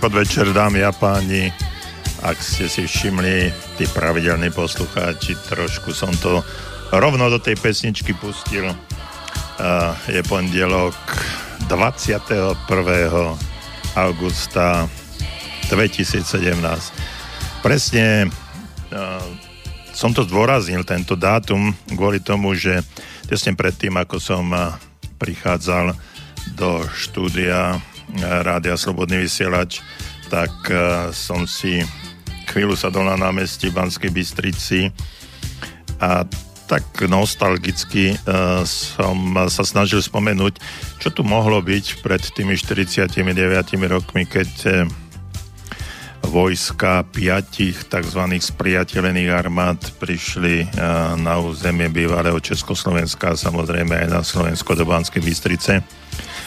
Podvečer, dámy a páni. Ak ste si všimli, tí pravidelní poslucháči, trošku som to rovno do tej pesničky pustil. Uh, je pondelok 21. augusta 2017. Presne uh, som to zdôraznil, tento dátum, kvôli tomu, že tesne predtým, ako som prichádzal do štúdia Rádia Slobodný vysielač, tak uh, som si chvíľu sa dol na námestí v Banskej Bystrici a tak nostalgicky uh, som sa snažil spomenúť, čo tu mohlo byť pred tými 49 rokmi, keď uh, vojska piatich tzv. spriateľených armád prišli na územie bývalého Československa a samozrejme aj na Slovensko do Banskej Bystrice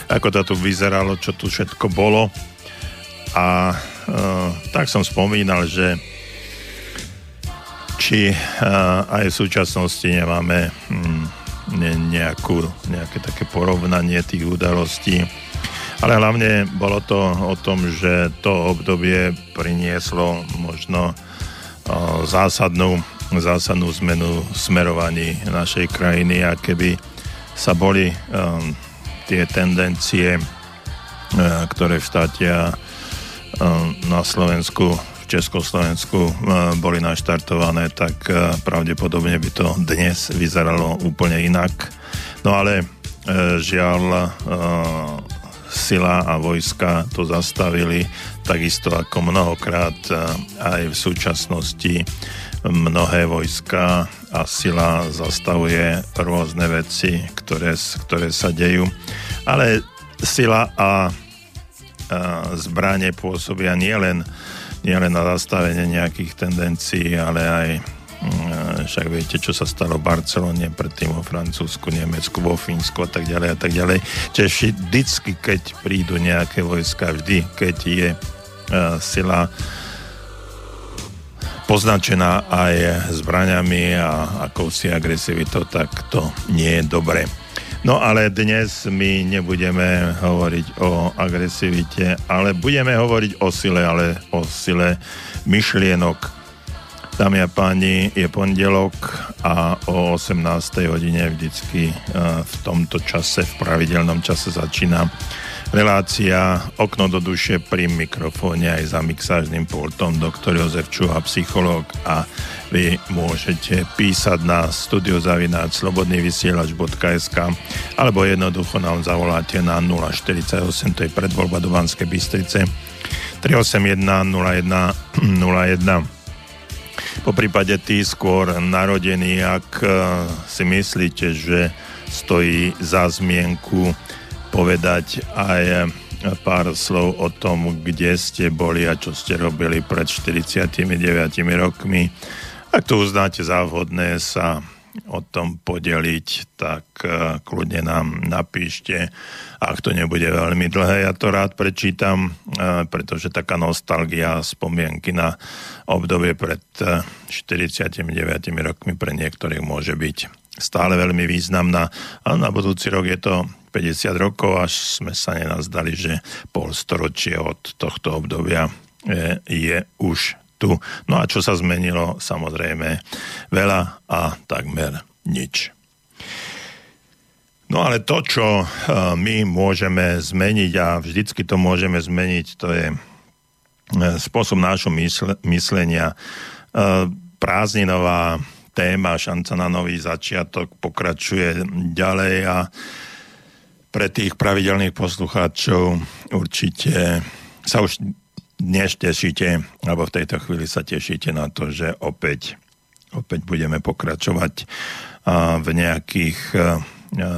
ako to tu vyzeralo, čo tu všetko bolo. A e, tak som spomínal, že či e, aj v súčasnosti nemáme hm, ne, nejakú, nejaké také porovnanie tých udalostí. Ale hlavne bolo to o tom, že to obdobie prinieslo možno e, zásadnú, zásadnú zmenu smerovaní našej krajiny a keby sa boli e, tie tendencie, e, ktoré v štáte e, na Slovensku, v Československu e, boli naštartované, tak pravdepodobne by to dnes vyzeralo úplne inak. No ale žiaľ sila a vojska to zastavili, takisto ako mnohokrát aj v súčasnosti mnohé vojska a sila zastavuje rôzne veci, ktoré, ktoré sa dejú. Ale sila a, a zbranie pôsobia nielen, nielen na zastavenie nejakých tendencií, ale aj mm, však viete, čo sa stalo v Barcelone, predtým vo Francúzsku, Nemecku, vo Fínsku a tak ďalej a tak ďalej. Čiže vždycky, keď prídu nejaké vojska, vždy, keď je uh, sila poznačená aj zbraňami a akousi agresivitou, tak to nie je dobre. No ale dnes my nebudeme hovoriť o agresivite, ale budeme hovoriť o sile, ale o sile myšlienok. Dámy a páni, je pondelok a o 18. hodine vždycky eh, v tomto čase, v pravidelnom čase začína Relácia Okno do duše pri mikrofóne aj za mixážnym pultom doktor Jozef Čuha, psychológ a vy môžete písať na studiozavináč slobodnývysielač.sk alebo jednoducho nám zavoláte na 048, to je predvoľba do Banskej Bystrice 381 01 01 po prípade tí skôr narodení, ak eh, si myslíte, že stojí za zmienku povedať aj pár slov o tom, kde ste boli a čo ste robili pred 49 rokmi. Ak to uznáte za vhodné sa o tom podeliť, tak eh, kľudne nám napíšte. Ak to nebude veľmi dlhé, ja to rád prečítam, eh, pretože taká nostalgia, spomienky na obdobie pred 49 rokmi pre niektorých môže byť stále veľmi významná. A na budúci rok je to 50 rokov, až sme sa nenazdali, že pol storočie od tohto obdobia je, je už tu. No a čo sa zmenilo? Samozrejme veľa a takmer nič. No ale to, čo e, my môžeme zmeniť a vždycky to môžeme zmeniť, to je e, spôsob nášho myslenia. E, prázdninová téma Šanca na nový začiatok pokračuje ďalej a pre tých pravidelných poslucháčov určite sa už dnes tešíte, alebo v tejto chvíli sa tešíte na to, že opäť, opäť budeme pokračovať v nejakých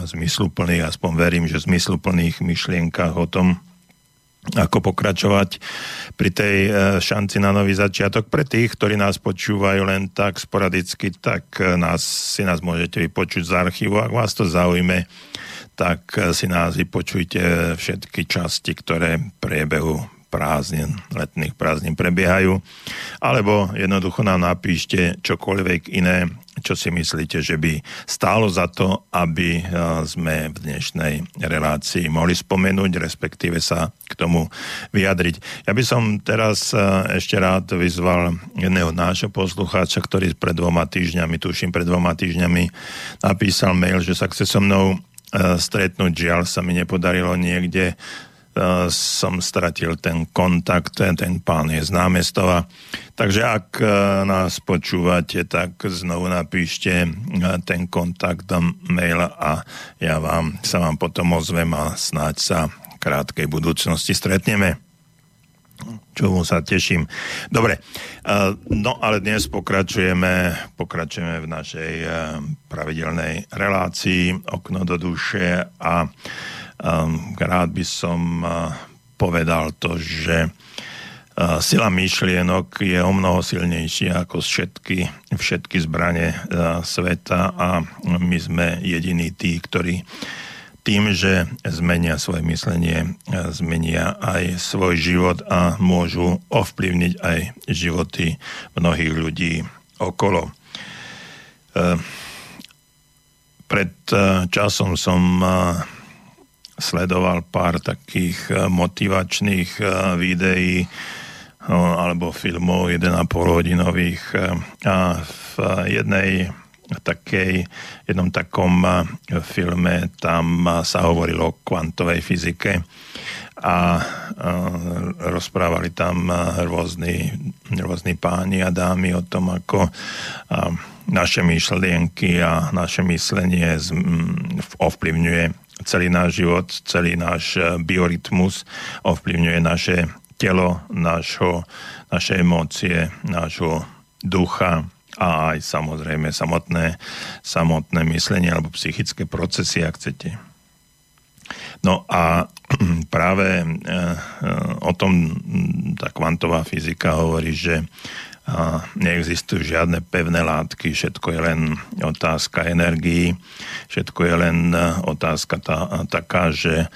zmysluplných, aspoň verím, že zmysluplných myšlienkach o tom, ako pokračovať pri tej e, šanci na nový začiatok. Pre tých, ktorí nás počúvajú len tak sporadicky, tak e, nás, si nás môžete vypočuť z archívu. Ak vás to zaujme, tak eh, si nás vypočujte všetky časti, ktoré priebehu prázdnin, letných prázdnin prebiehajú, alebo jednoducho nám napíšte čokoľvek iné, čo si myslíte, že by stálo za to, aby sme v dnešnej relácii mohli spomenúť, respektíve sa k tomu vyjadriť. Ja by som teraz ešte rád vyzval jedného nášho poslucháča, ktorý pred dvoma týždňami, tuším pred dvoma týždňami, napísal mail, že sa chce so mnou stretnúť. Žiaľ sa mi nepodarilo niekde som stratil ten kontakt, ten pán je z námestova. Takže ak nás počúvate, tak znovu napíšte ten kontakt do mail a ja vám, sa vám potom ozvem a snáď sa krátkej budúcnosti stretneme čomu sa teším. Dobre, no ale dnes pokračujeme, pokračujeme v našej pravidelnej relácii Okno do duše a rád by som povedal to, že sila myšlienok je o mnoho silnejšia ako všetky, všetky zbranie sveta a my sme jediní tí, ktorí tým, že zmenia svoje myslenie, zmenia aj svoj život a môžu ovplyvniť aj životy mnohých ľudí okolo. Pred časom som sledoval pár takých eh, motivačných eh, videí eh, alebo filmov 1,5 hodinových a v jednej takej, jednom takom filme tam sa hovorilo o kvantovej fyzike a rozprávali tam rôzni, rôzni páni a dámy o tom, ako naše myšlienky a naše myslenie ovplyvňuje celý náš život, celý náš eh, biorytmus, ovplyvňuje naše telo, našo, naše emócie, nášho ducha a aj samozrejme samotné, samotné myslenie alebo psychické procesy, ak chcete. No a práve eh, o tom tá kvantová fyzika hovorí, že neexistujú žiadne pevné látky, všetko je len otázka energií, všetko je len e, otázka tá, taká, že e,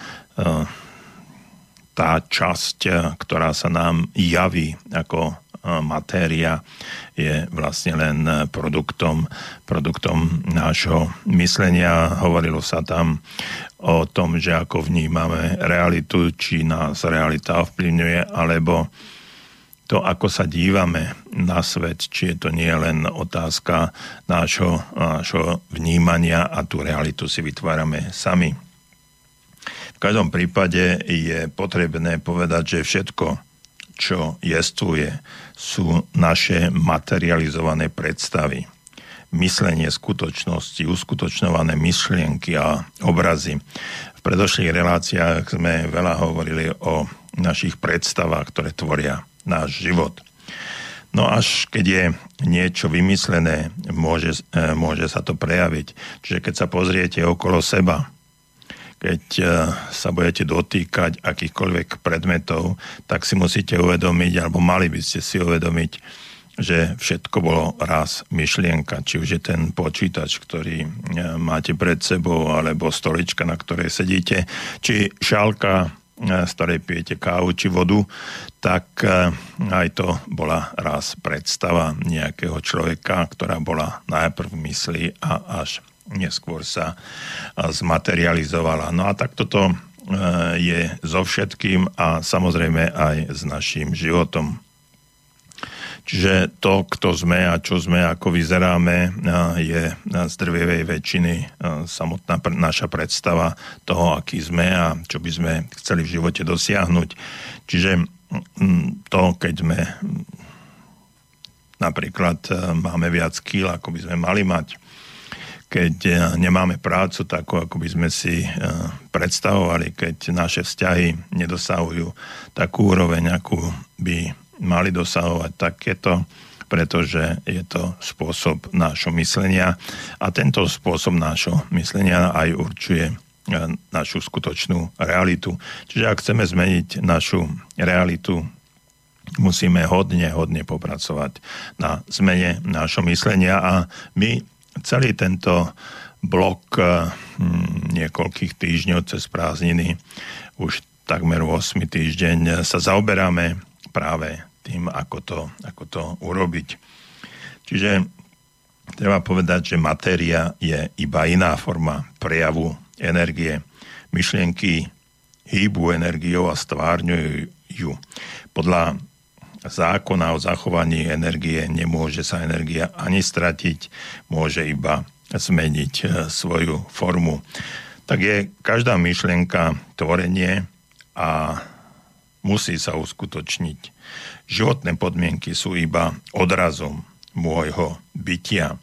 tá časť, e, ktorá sa nám javí ako matéria, je vlastne len produktom, produktom nášho myslenia. Hovorilo sa tam o tom, že ako vnímame realitu, či nás realita ovplyvňuje, alebo to, ako sa dívame na svet, či je to nie len otázka nášho, nášho vnímania a tú realitu si vytvárame sami. V každom prípade je potrebné povedať, že všetko, čo jestvuje, sú naše materializované predstavy. Myslenie skutočnosti, uskutočňované myšlienky a obrazy. V predošlých reláciách sme veľa hovorili o našich predstavách, ktoré tvoria náš život. No až keď je niečo vymyslené, môže, e, môže sa to prejaviť. Čiže keď sa pozriete okolo seba, keď e, sa budete dotýkať akýchkoľvek predmetov, tak si musíte uvedomiť, alebo mali by ste si uvedomiť, že všetko bolo raz myšlienka, či už je ten počítač, ktorý e, máte pred sebou, alebo stolička, na ktorej sedíte, či šálka z ktorej pijete kávu či vodu, tak e, aj to bola raz predstava nejakého človeka, ktorá bola najprv v mysli a až neskôr sa zmaterializovala. No a tak toto e, je so všetkým a samozrejme aj s našim životom. Čiže to, kto sme a čo sme, ako vyzeráme, je z drvivej väčšiny samotná naša predstava toho, aký sme a čo by sme chceli v živote dosiahnuť. Čiže to, keď sme napríklad máme viac kýl, ako by sme mali mať, keď nemáme prácu takú, ako by sme si predstavovali, keď naše vzťahy nedosahujú takú úroveň, akú by mali dosahovať takéto, pretože je to spôsob nášho myslenia a tento spôsob nášho myslenia aj určuje e, našu skutočnú realitu. Čiže ak chceme zmeniť našu realitu, musíme hodne, hodne popracovať na zmene nášho myslenia a my celý tento blok hm, niekoľkých týždňov cez prázdniny, už takmer 8 týždeň sa zaoberáme práve tým, ako to, ako to urobiť. Čiže treba povedať, že matéria je iba iná forma prejavu energie. Myšlienky hýbu energiou a stvárňujú ju. Podľa zákona o zachovaní energie nemôže sa energia ani stratiť, môže iba zmeniť e, svoju formu. Tak je každá myšlienka tvorenie a musí sa uskutočniť. Životné podmienky sú iba odrazom môjho bytia.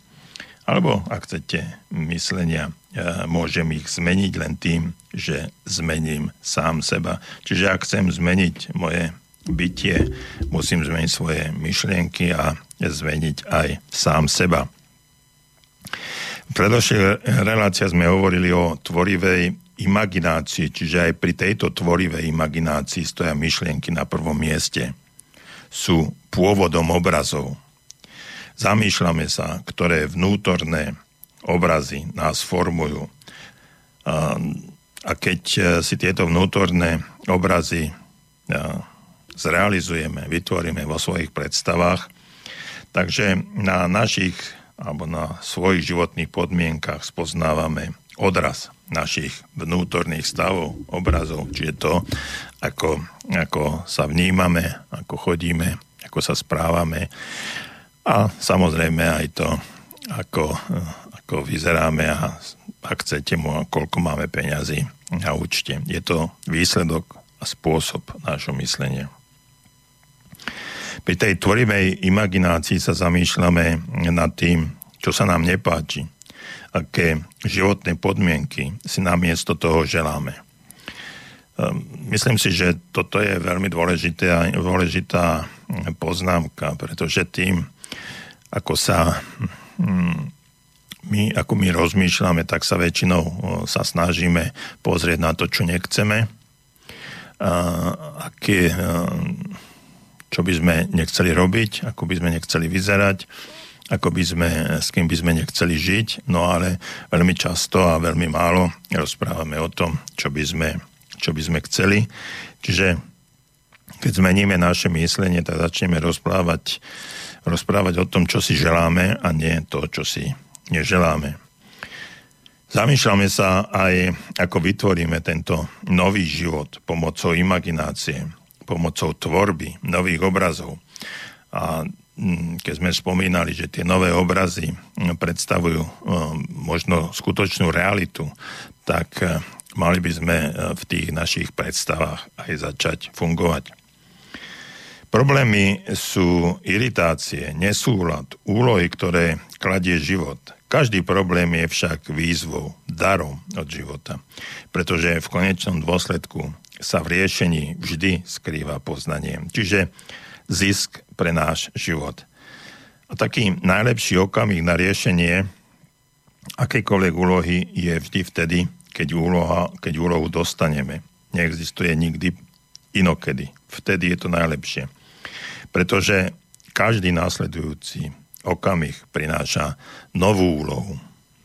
Alebo, ak chcete, myslenia, e, môžem ich zmeniť len tým, že zmením sám seba. Čiže ak chcem zmeniť moje bytie, musím zmeniť svoje myšlienky a zmeniť aj sám seba. V predošlej relácii sme hovorili o tvorivej imaginácii, čiže aj pri tejto tvorivej imaginácii stoja myšlienky na prvom mieste. Sú pôvodom obrazov. Zamýšľame sa, ktoré vnútorné obrazy nás formujú. A keď si tieto vnútorné obrazy zrealizujeme, vytvoríme vo svojich predstavách. Takže na našich alebo na svojich životných podmienkach spoznávame odraz našich vnútorných stavov, obrazov, čiže to, ako, ako sa vnímame, ako chodíme, ako sa správame a samozrejme aj to, ako, ako vyzeráme a ak chcete, koľko máme peňazí na účte. Je to výsledok a spôsob nášho myslenia. Pri tej tvorivej imaginácii sa zamýšľame nad tým, čo sa nám nepáči, aké životné podmienky si namiesto toho želáme. Ehm, myslím si, že toto je veľmi dôležité, dôležitá poznámka, pretože tým, ako sa hm, my, ako my rozmýšľame, tak sa väčšinou sa snažíme pozrieť na to, čo nechceme, a aké čo by sme nechceli robiť, ako by sme nechceli vyzerať, ako by sme, s kým by sme nechceli žiť, no ale veľmi často a veľmi málo rozprávame o tom, čo by sme, čo by sme chceli. Čiže keď zmeníme naše myslenie, tak začneme rozprávať, rozprávať o tom, čo si želáme a nie to, čo si neželáme. Zamýšľame sa aj, ako vytvoríme tento nový život pomocou imaginácie, pomocou tvorby nových obrazov. A keď sme spomínali, že tie nové obrazy mm, predstavujú mm, možno skutočnú realitu, tak e, mali by sme e, v tých našich predstavách aj začať fungovať. Problémy sú iritácie, nesúlad, úlohy, ktoré kladie život. Každý problém je však výzvou, darom od života, pretože v konečnom dôsledku sa v riešení vždy skrýva poznanie. Čiže zisk pre náš život. A taký najlepší okamih na riešenie akejkoľvek úlohy je vždy vtedy, keď, úloha, keď úlohu dostaneme. Neexistuje nikdy inokedy. Vtedy je to najlepšie. Pretože každý následujúci okamih prináša novú úlohu,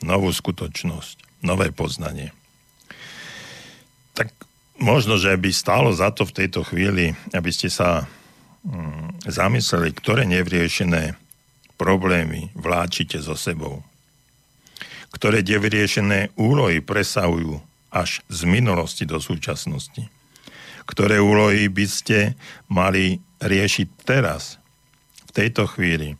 novú skutočnosť, nové poznanie. Tak možno, že by stálo za to v tejto chvíli, aby ste sa zamysleli, ktoré nevriešené problémy vláčite so sebou. Ktoré nevyriešené úlohy presahujú až z minulosti do súčasnosti. Ktoré úlohy by ste mali riešiť teraz, v tejto chvíli,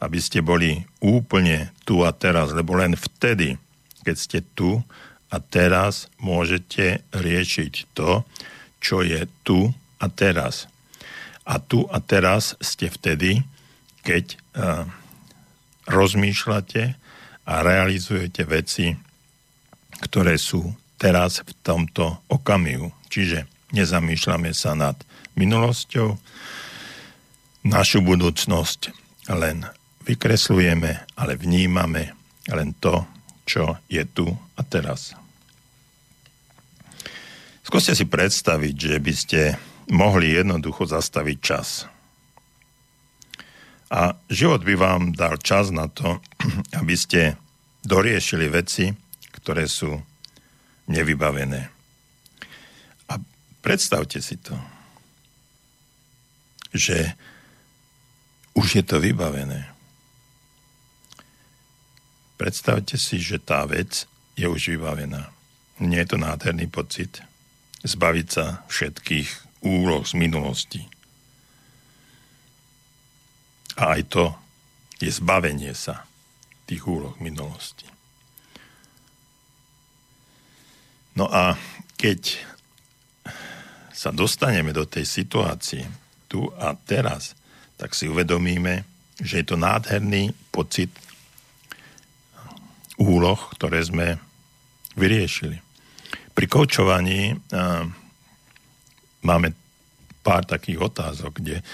aby ste boli úplne tu a teraz, lebo len vtedy, keď ste tu a teraz môžete riešiť to, čo je tu a teraz. A tu a teraz ste vtedy, keď uh, rozmýšľate a realizujete veci, ktoré sú teraz v tomto okamihu. Čiže nezamýšľame sa nad minulosťou, našu budúcnosť len vykreslujeme, ale vnímame len to, čo je tu a teraz. Skúste si predstaviť, že by ste mohli jednoducho zastaviť čas. A život by vám dal čas na to, aby ste doriešili veci, ktoré sú nevybavené. A predstavte si to, že už je to vybavené Predstavte si, že tá vec je už vybavená. Nie je to nádherný pocit zbaviť sa všetkých úloh z minulosti. A aj to je zbavenie sa tých úloh minulosti. No a keď sa dostaneme do tej situácie tu a teraz, tak si uvedomíme, že je to nádherný pocit úloh, ktoré sme vyriešili. Pri koučovaní máme pár takých otázok, kde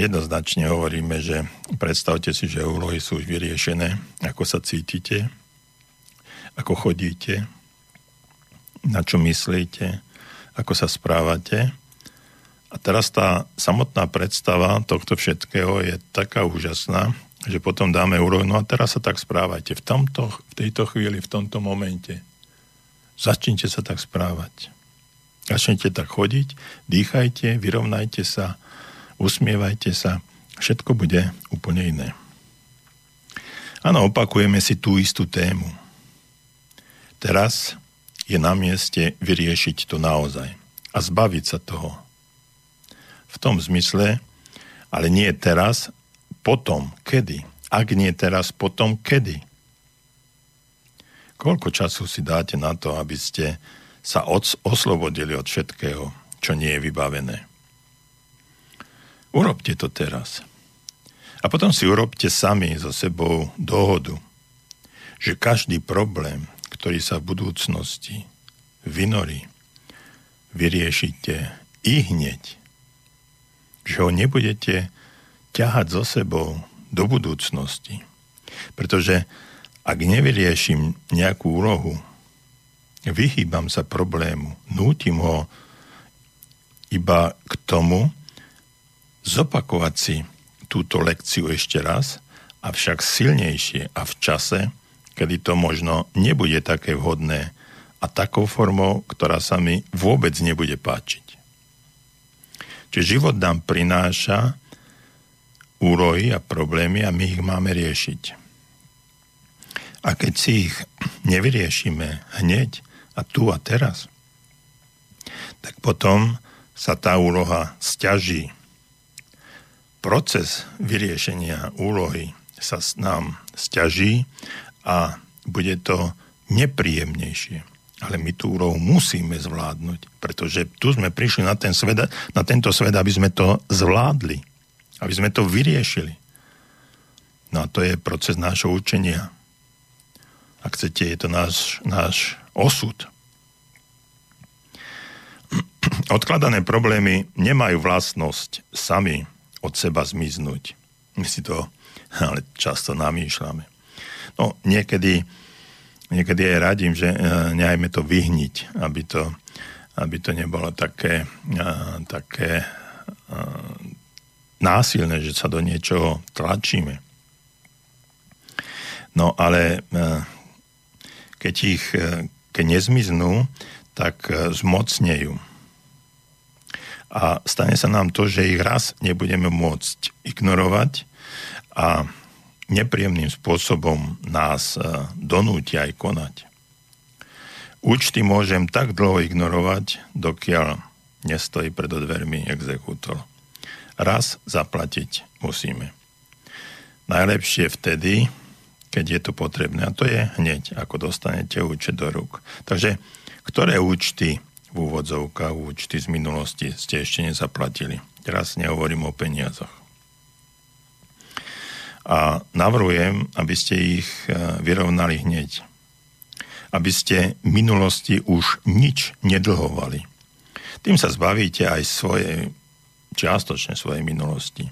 jednoznačne hovoríme, že predstavte si, že úlohy sú už vyriešené, ako sa cítite, ako chodíte, na čo myslíte, ako sa správate. A teraz tá samotná predstava tohto všetkého je taká úžasná, že potom dáme úroveň, no a teraz sa tak správajte v, tomto, v tejto chvíli, v tomto momente. Začnite sa tak správať. Začnite tak chodiť, dýchajte, vyrovnajte sa, usmievajte sa, všetko bude úplne iné. Áno, opakujeme si tú istú tému. Teraz je na mieste vyriešiť to naozaj a zbaviť sa toho. V tom zmysle, ale nie teraz, potom, kedy. Ak nie teraz, potom, kedy. Koľko času si dáte na to, aby ste sa oslobodili od všetkého, čo nie je vybavené? Urobte to teraz. A potom si urobte sami so sebou dohodu, že každý problém, ktorý sa v budúcnosti vynorí, vyriešite i hneď. Že ho nebudete ťahať so sebou do budúcnosti. Pretože ak nevyrieším nejakú úlohu, vyhýbam sa problému, nútim ho iba k tomu, zopakovať si túto lekciu ešte raz, avšak silnejšie a v čase, kedy to možno nebude také vhodné a takou formou, ktorá sa mi vôbec nebude páčiť. Čiže život nám prináša úrohy a problémy a my ich máme riešiť. A keď si ich nevyriešime hneď a tu a teraz, tak potom sa tá úloha stiaží proces vyriešenia úlohy sa nám stiaží a bude to nepríjemnejšie. Ale my tú úlohu musíme zvládnuť, pretože tu sme prišli na, ten svet, na tento svet, aby sme to zvládli, aby sme to vyriešili. No a to je proces nášho učenia. Ak chcete, je to náš, náš osud. Odkladané problémy nemajú vlastnosť sami od seba zmiznúť. My si to ale často namýšľame. No, niekedy, niekedy aj radím, že e, nechajme to vyhniť, aby to, aby to nebolo také, e, také e, násilné, že sa do niečoho tlačíme. No ale keď ich keď nezmiznú, tak zmocnejú a stane sa nám to, že ich raz nebudeme môcť ignorovať a nepríjemným spôsobom nás e, donútia aj konať. Účty môžem tak dlho ignorovať, dokiaľ nestojí pred dvermi exekútor. Raz zaplatiť musíme. Najlepšie vtedy, keď je to potrebné. A to je hneď, ako dostanete účet do rúk. Takže ktoré účty v úvodzovkách účty z minulosti ste ešte nezaplatili. Teraz nehovorím o peniazoch. A navrhujem, aby ste ich e, vyrovnali hneď. Aby ste v minulosti už nič nedlhovali. Tým sa zbavíte aj svoje, čiastočne svojej minulosti.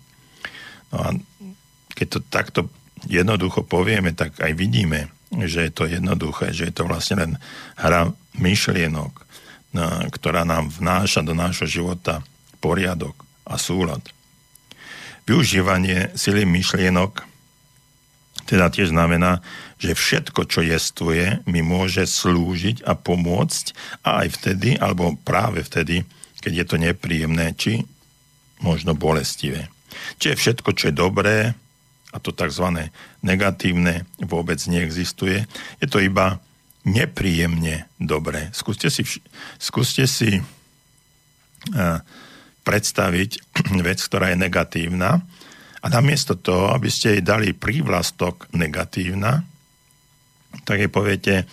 No a keď to takto jednoducho povieme, tak aj vidíme, že je to jednoduché, že je to vlastne len hra myšlienok, ktorá nám vnáša do nášho života poriadok a súlad. Využívanie sily myšlienok teda tiež znamená, že všetko, čo jestvuje, mi môže slúžiť a pomôcť a aj vtedy, alebo práve vtedy, keď je to nepríjemné, či možno bolestivé. Čiže všetko, čo je dobré a to tzv. negatívne vôbec neexistuje. Je to iba nepríjemne dobré. Skúste si, skúste si uh, predstaviť vec, ktorá je negatívna a namiesto toho, aby ste jej dali prívlastok negatívna, tak jej poviete,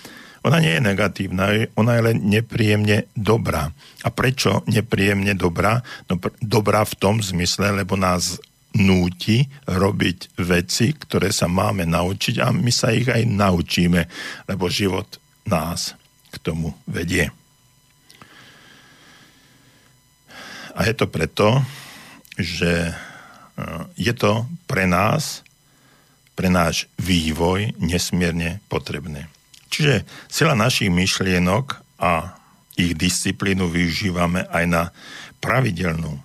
ona nie je negatívna, ona je len nepríjemne dobrá. A prečo nepríjemne dobrá? No dobrá v tom zmysle, lebo nás núti robiť veci, ktoré sa máme naučiť a my sa ich aj naučíme, lebo život nás k tomu vedie. A je to preto, že e, je to pre nás, pre náš vývoj nesmierne potrebné. Čiže sila našich myšlienok a ich disciplínu využívame aj na pravidelnú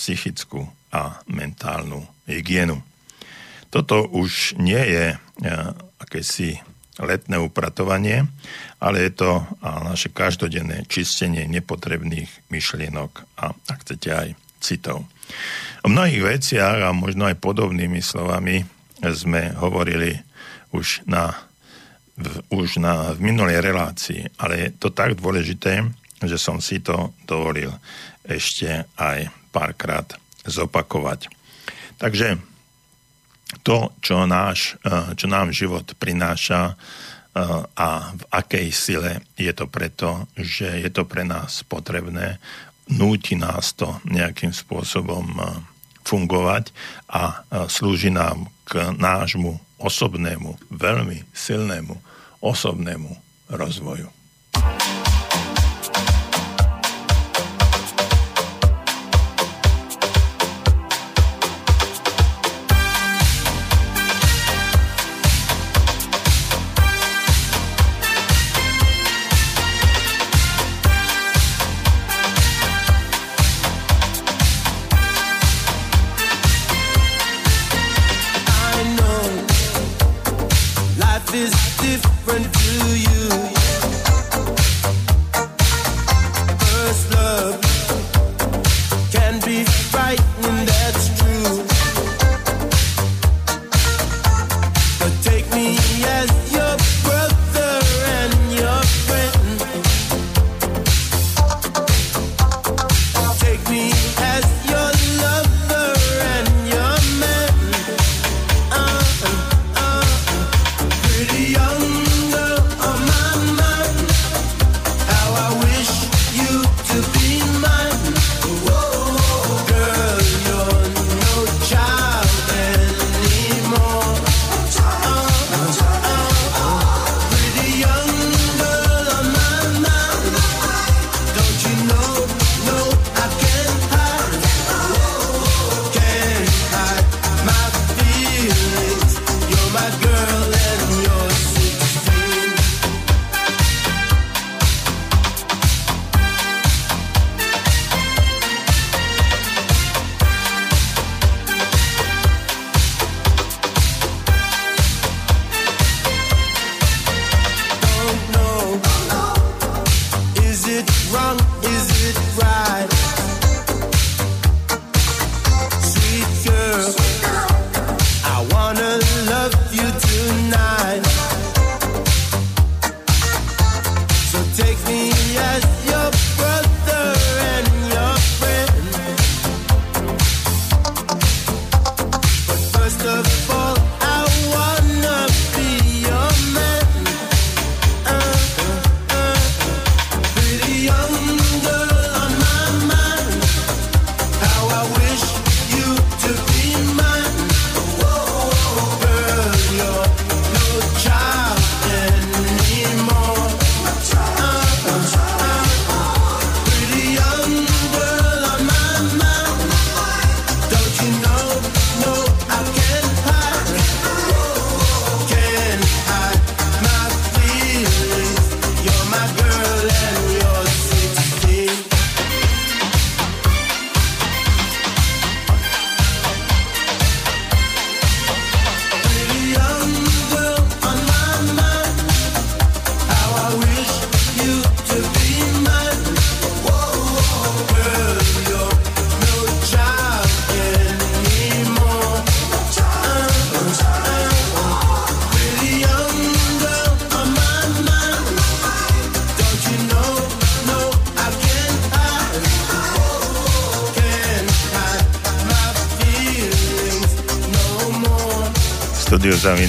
psychickú a mentálnu hygienu. Toto už nie je e, akési letné upratovanie, ale je to naše každodenné čistenie nepotrebných myšlienok a, ak chcete, aj citov. O mnohých veciach a možno aj podobnými slovami sme hovorili už na v, už na, v minulej relácii, ale je to tak dôležité, že som si to dovolil ešte aj párkrát zopakovať. Takže to, čo, náš, eh, čo nám život prináša eh, a v akej sile je to preto, že je to pre nás potrebné, núti nás to nejakým spôsobom eh, fungovať a slúži nám k nášmu osobnému, veľmi silnému osobnému rozvoju.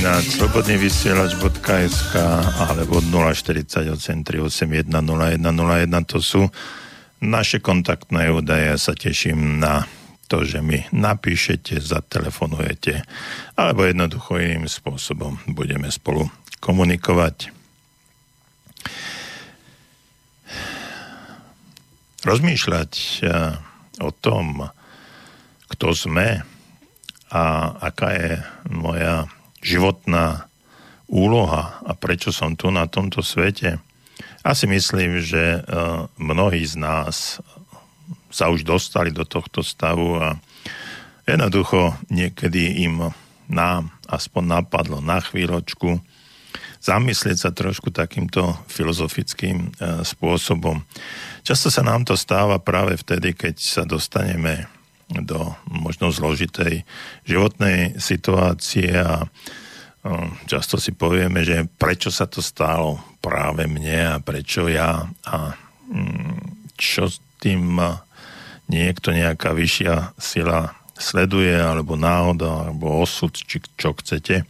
Studiozavináč slobodnyvysielač.sk alebo 048 381 0101 to sú naše kontaktné údaje. Ja sa teším na to, že mi napíšete, zatelefonujete alebo jednoducho iným spôsobom budeme spolu komunikovať. Rozmýšľať eh, o tom, kto sme, a aká je moja životná úloha a prečo som tu na tomto svete. Asi myslím, že e, mnohí z nás sa už dostali do tohto stavu a jednoducho niekedy im nám aspoň napadlo na chvíľočku zamyslieť sa trošku takýmto filozofickým e, spôsobom. Často sa nám to stáva práve vtedy, keď sa dostaneme do možno zložitej životnej situácie a často si povieme, že prečo sa to stalo práve mne a prečo ja a mm, čo s tým niekto, nejaká vyššia sila sleduje, alebo náhoda, alebo osud, či čo chcete,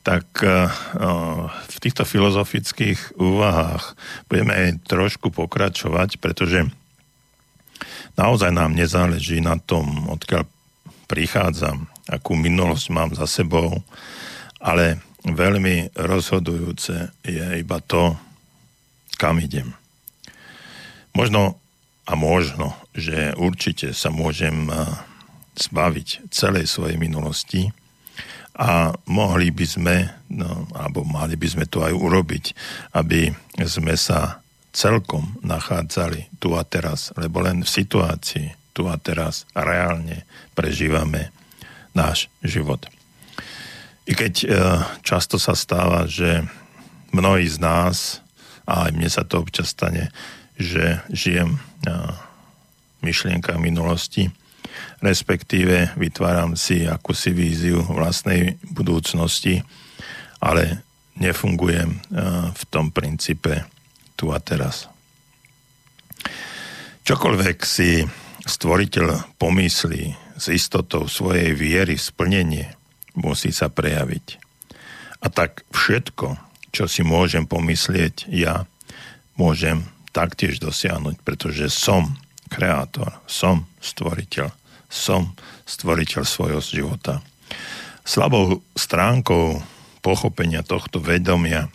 tak v týchto filozofických úvahách budeme aj trošku pokračovať, pretože naozaj nám nezáleží na tom, odkiaľ prichádzam, akú minulosť mám za sebou, ale veľmi rozhodujúce je iba to, kam idem. Možno a možno, že určite sa môžem eh, zbaviť celej svojej minulosti a mohli by sme, no, alebo mali by sme to aj urobiť, aby sme sa celkom nachádzali tu a teraz, lebo len v situácii tu a teraz reálne prežívame náš život. I keď e, často sa stáva, že mnohí z nás, a aj mne sa to občas stane, že žijem e, myšlienka minulosti, respektíve vytváram si akúsi víziu vlastnej budúcnosti, ale nefungujem e, v tom princípe tu a teraz. Čokoľvek si stvoriteľ pomyslí s istotou svojej viery splnenie, musí sa prejaviť. A tak všetko, čo si môžem pomyslieť ja, môžem taktiež dosiahnuť, pretože som kreátor, som stvoriteľ, som stvoriteľ svojho života. Slabou stránkou pochopenia tohto vedomia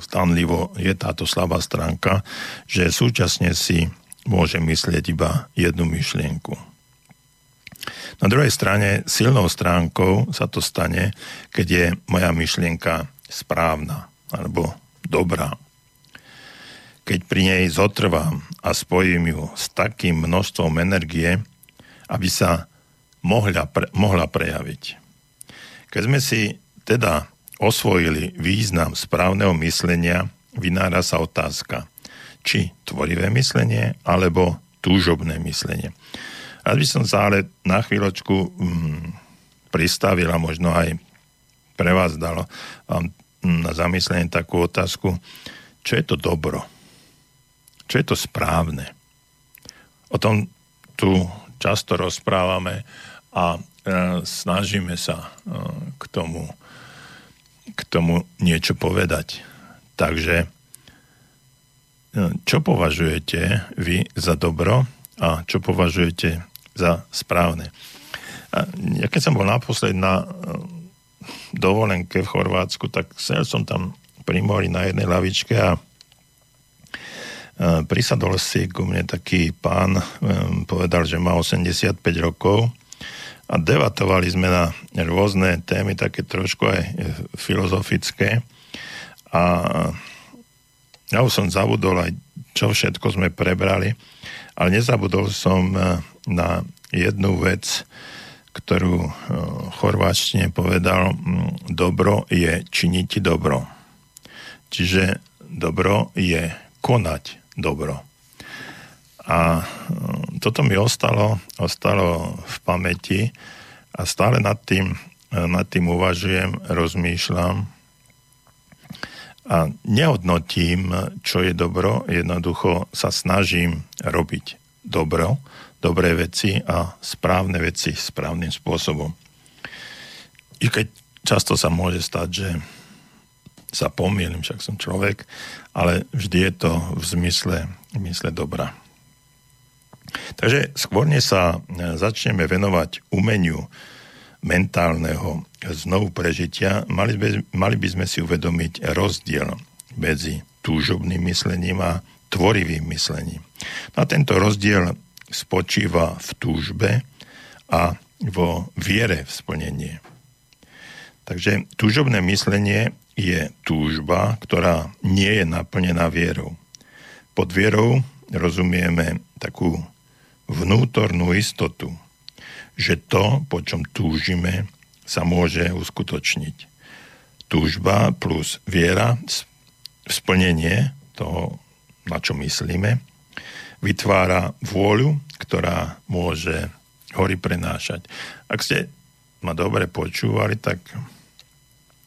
stanlivo je táto slabá stránka, že súčasne si môže myslieť iba jednu myšlienku. Na druhej strane silnou stránkou sa to stane, keď je moja myšlienka správna alebo dobrá. Keď pri nej zotrvám a spojím ju s takým množstvom energie, aby sa mohla, pre, mohla prejaviť. Keď sme si teda osvojili význam správneho myslenia, vynára sa otázka, či tvorivé myslenie alebo túžobné myslenie. Rád by som sa ale na chvíľočku mm, pristavil a možno aj pre vás dalo vám na zamyslenie takú otázku, čo je to dobro? Čo je to správne? O tom tu často rozprávame a e, snažíme sa e, k tomu k tomu niečo povedať. Takže no, čo považujete vy za dobro a čo považujete za správne? Ja keď som bol naposled na eh, dovolenke v Chorvátsku, tak sedel som tam pri mori na jednej lavičke a eh, prisadol si ku mne taký pán, povedal, že má 85 rokov a debatovali sme na rôzne témy, také trošku aj filozofické. A ja už som zabudol aj, čo všetko sme prebrali, ale nezabudol som e, na jednu vec, ktorú v e, chorváčtine povedal, dobro je činiť dobro. Čiže dobro je konať dobro. A toto mi ostalo, ostalo v pamäti a stále nad tým, nad tým uvažujem, rozmýšľam a nehodnotím, čo je dobro, jednoducho sa snažím robiť dobro, dobré veci a správne veci správnym spôsobom. I keď často sa môže stať, že sa pomýlim, však som človek, ale vždy je to v zmysle, v zmysle dobra. Takže skôr sa začneme venovať umeniu mentálneho znovu prežitia, mali by, mali by sme si uvedomiť rozdiel medzi túžobným myslením a tvorivým myslením. A tento rozdiel spočíva v túžbe a vo viere v splnenie. Takže túžobné myslenie je túžba, ktorá nie je naplnená vierou. Pod vierou rozumieme takú vnútornú istotu, že to, po čom túžime, sa môže uskutočniť. Túžba plus viera, splnenie toho, na čo myslíme, vytvára vôľu, ktorá môže hory prenášať. Ak ste ma dobre počúvali, tak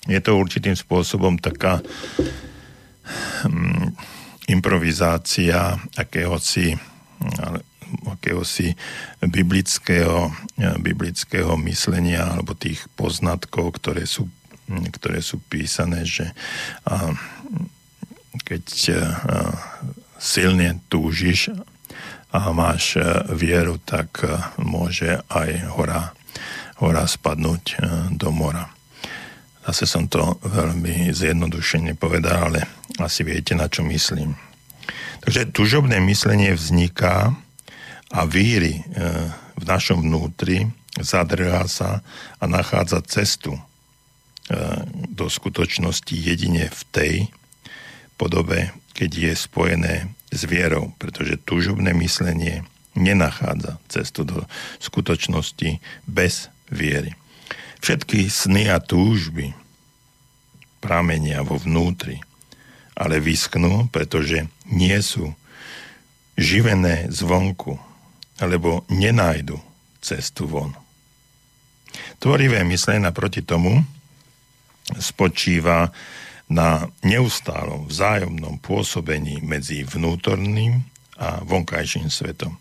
je to určitým spôsobom taká hm, improvizácia akéhosi, akéhosi biblického, biblického myslenia alebo tých poznatkov, ktoré sú, ktoré sú písané, že a, keď a, silne túžiš a máš vieru, tak môže aj hora, hora spadnúť do mora. Zase som to veľmi zjednodušene povedal, ale asi viete, na čo myslím. Takže tužobné myslenie vzniká a víry e, v našom vnútri zadrhá sa a nachádza cestu e, do skutočnosti jedine v tej podobe, keď je spojené s vierou, pretože tužobné myslenie nenachádza cestu do skutočnosti bez viery. Všetky sny a túžby pramenia vo vnútri, ale vysknú, pretože nie sú živené zvonku, alebo nenájdu cestu von. Tvorivé myslenie naproti tomu spočíva na neustálom vzájomnom pôsobení medzi vnútorným a vonkajším svetom.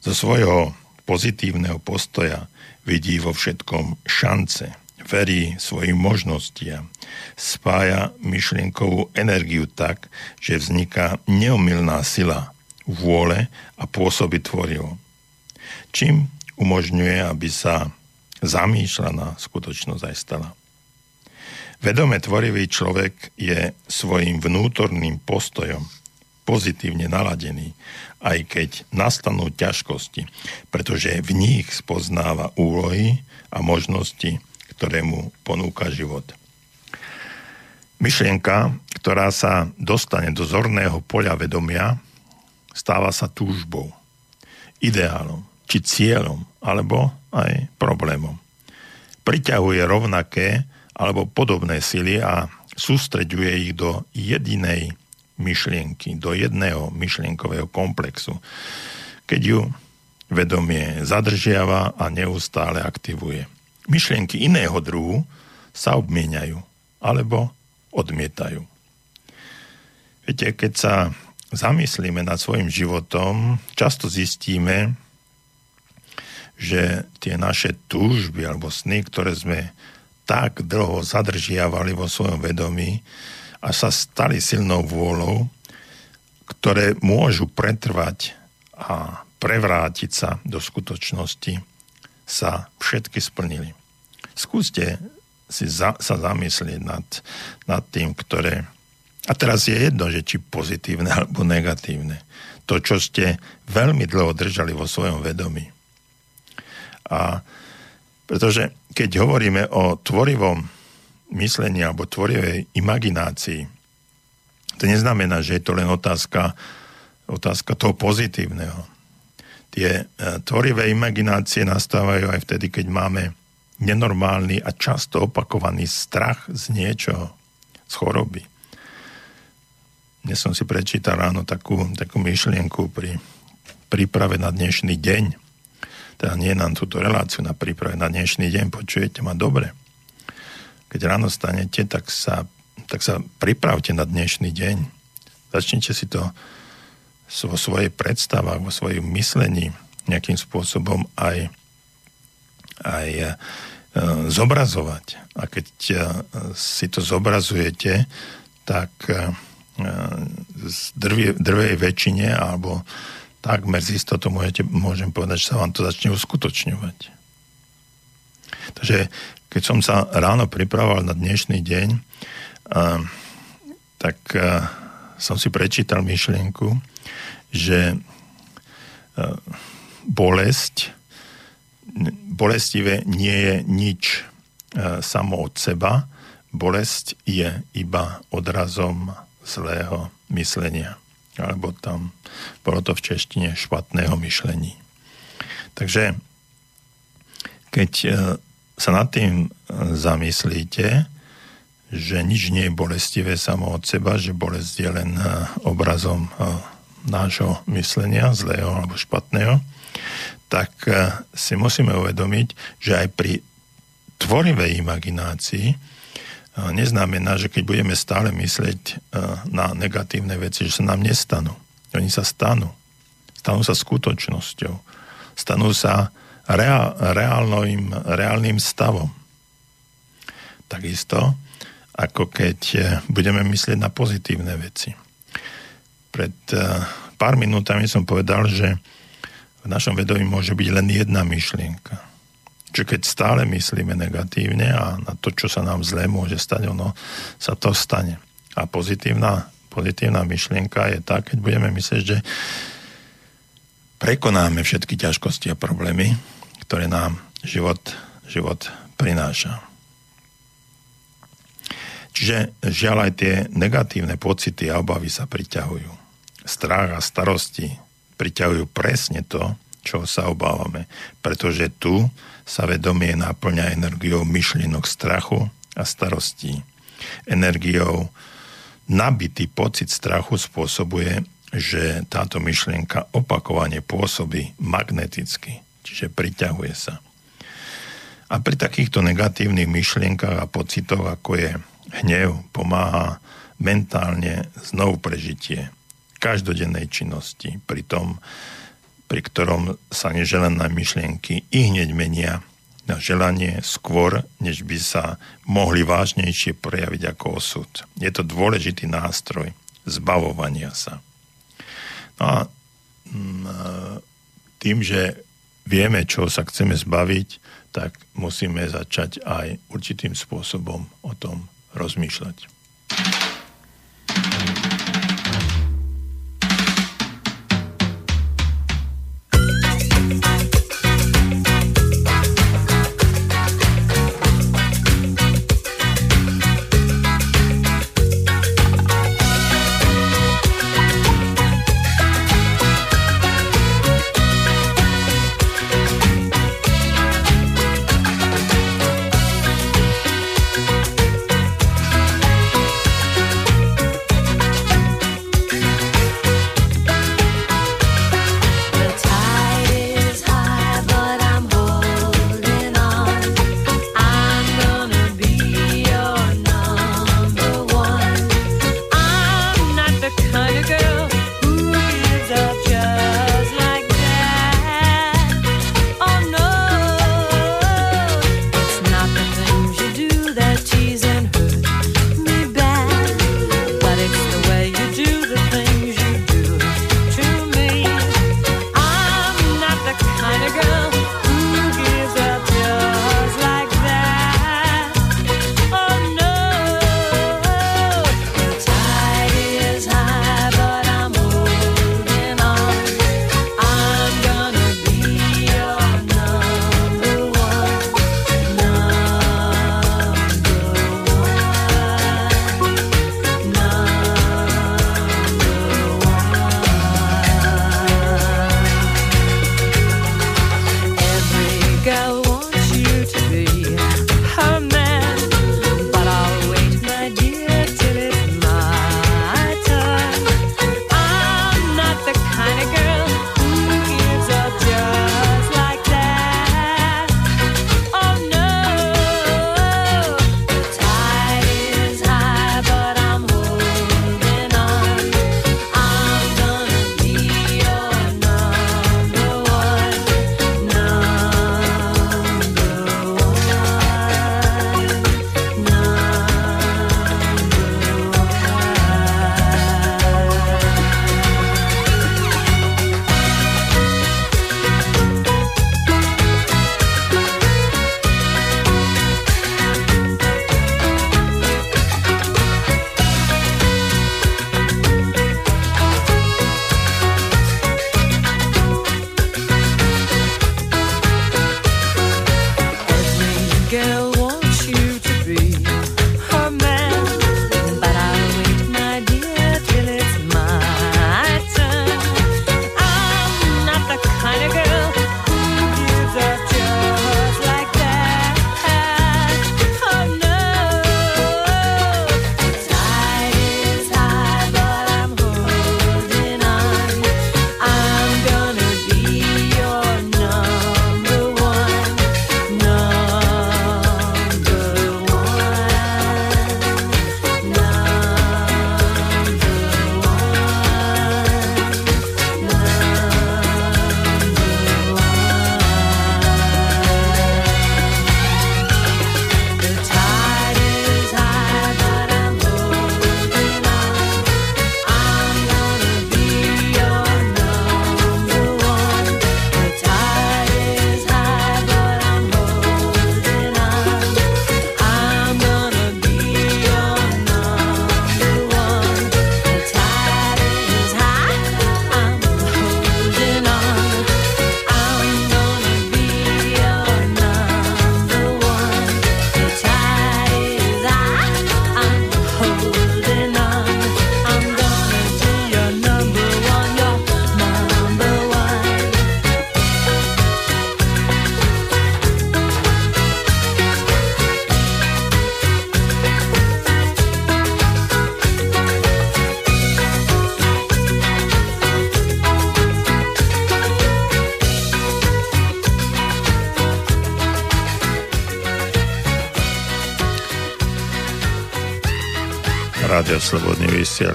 Zo svojho pozitívneho postoja vidí vo všetkom šance, verí svojim možnostiam, spája myšlienkovú energiu tak, že vzniká neomilná sila vôle a pôsoby tvorivo. Čím umožňuje, aby sa zamýšľaná skutočnosť aj stala. Vedome tvorivý človek je svojim vnútorným postojom pozitívne naladený, aj keď nastanú ťažkosti, pretože v nich spoznáva úlohy a možnosti, ktoré mu ponúka život. Myšlienka, ktorá sa dostane do zorného poľa vedomia, stáva sa túžbou, ideálom či cieľom, alebo aj problémom. Priťahuje rovnaké alebo podobné sily a sústreďuje ich do jedinej myšlienky, do jedného myšlienkového komplexu, keď ju vedomie zadržiava a neustále aktivuje. Myšlienky iného druhu sa obmieniajú alebo odmietajú. Viete, keď sa zamyslíme nad svojim životom, často zistíme, že tie naše túžby alebo sny, ktoré sme tak dlho zadržiavali vo svojom vedomí, a sa stali silnou vôľou, ktoré môžu pretrvať a prevrátiť sa do skutočnosti, sa všetky splnili. Skúste si za, sa zamyslieť nad, nad tým, ktoré... A teraz je jedno, že či pozitívne alebo negatívne. To, čo ste veľmi dlho držali vo svojom vedomí. A pretože keď hovoríme o tvorivom myslenia alebo tvorivej imaginácii. To neznamená, že je to len otázka, otázka toho pozitívneho. Tie e, tvorivé imaginácie nastávajú aj vtedy, keď máme nenormálny a často opakovaný strach z niečoho, z choroby. Dnes som si prečítal ráno takú, takú myšlienku pri príprave na dnešný deň. Teda nie na túto reláciu, na príprave na dnešný deň. Počujete ma dobre keď ráno stanete, tak sa, tak sa pripravte na dnešný deň. Začnite si to vo svojej predstavách, vo svojom myslení nejakým spôsobom aj, aj zobrazovať. A keď si to zobrazujete, tak z drvie, drvej väčšine alebo takmer z istotu môžete, môžem povedať, že sa vám to začne uskutočňovať. Takže keď som sa ráno pripravoval na dnešný deň, tak som si prečítal myšlienku, že bolesť bolestivé nie je nič samo od seba. Bolesť je iba odrazom zlého myslenia. Alebo tam bolo to v češtine špatného myšlení. Takže keď e, sa nad tým e, zamyslíte, že nič nie je bolestivé samo od seba, že bolesť je len obrazom nášho myslenia, zlého alebo špatného, tak si musíme uvedomiť, že aj pri tvorivej imaginácii neznamená, že keď budeme stále myslieť eh, na negatívne veci, že sa nám nestanú. Oni sa stanú. Stanú sa skutočnosťou. Stanú sa reál, reálnym, reálnym stavom. Takisto, ako keď budeme myslieť na pozitívne veci. Pred pár minútami som povedal, že v našom vedomí môže byť len jedna myšlienka. Čiže keď stále myslíme negatívne a na to, čo sa nám zle môže stať, ono sa to stane. A pozitívna, pozitívna myšlienka je tá, keď budeme myslieť, že prekonáme všetky ťažkosti a problémy, ktoré nám život, život prináša. Čiže žiaľ aj tie negatívne pocity a obavy sa priťahujú. Strach a starosti priťahujú presne to, čo sa obávame. Pretože tu sa vedomie naplňa energiou myšlienok strachu a starostí. Energiou nabitý pocit strachu spôsobuje, že táto myšlienka opakovane pôsobí magneticky, čiže priťahuje sa. A pri takýchto negatívnych myšlienkach a pocitoch, ako je hnev, pomáha mentálne znovu prežitie každodennej činnosti, pri tom, pri ktorom sa neželané myšlienky i hneď menia na želanie skôr, než by sa mohli vážnejšie prejaviť ako osud. Je to dôležitý nástroj zbavovania sa. No a mm, tým, že vieme, čo sa chceme zbaviť, tak musíme začať aj určitým spôsobom o tom rozmýšľať. Rádio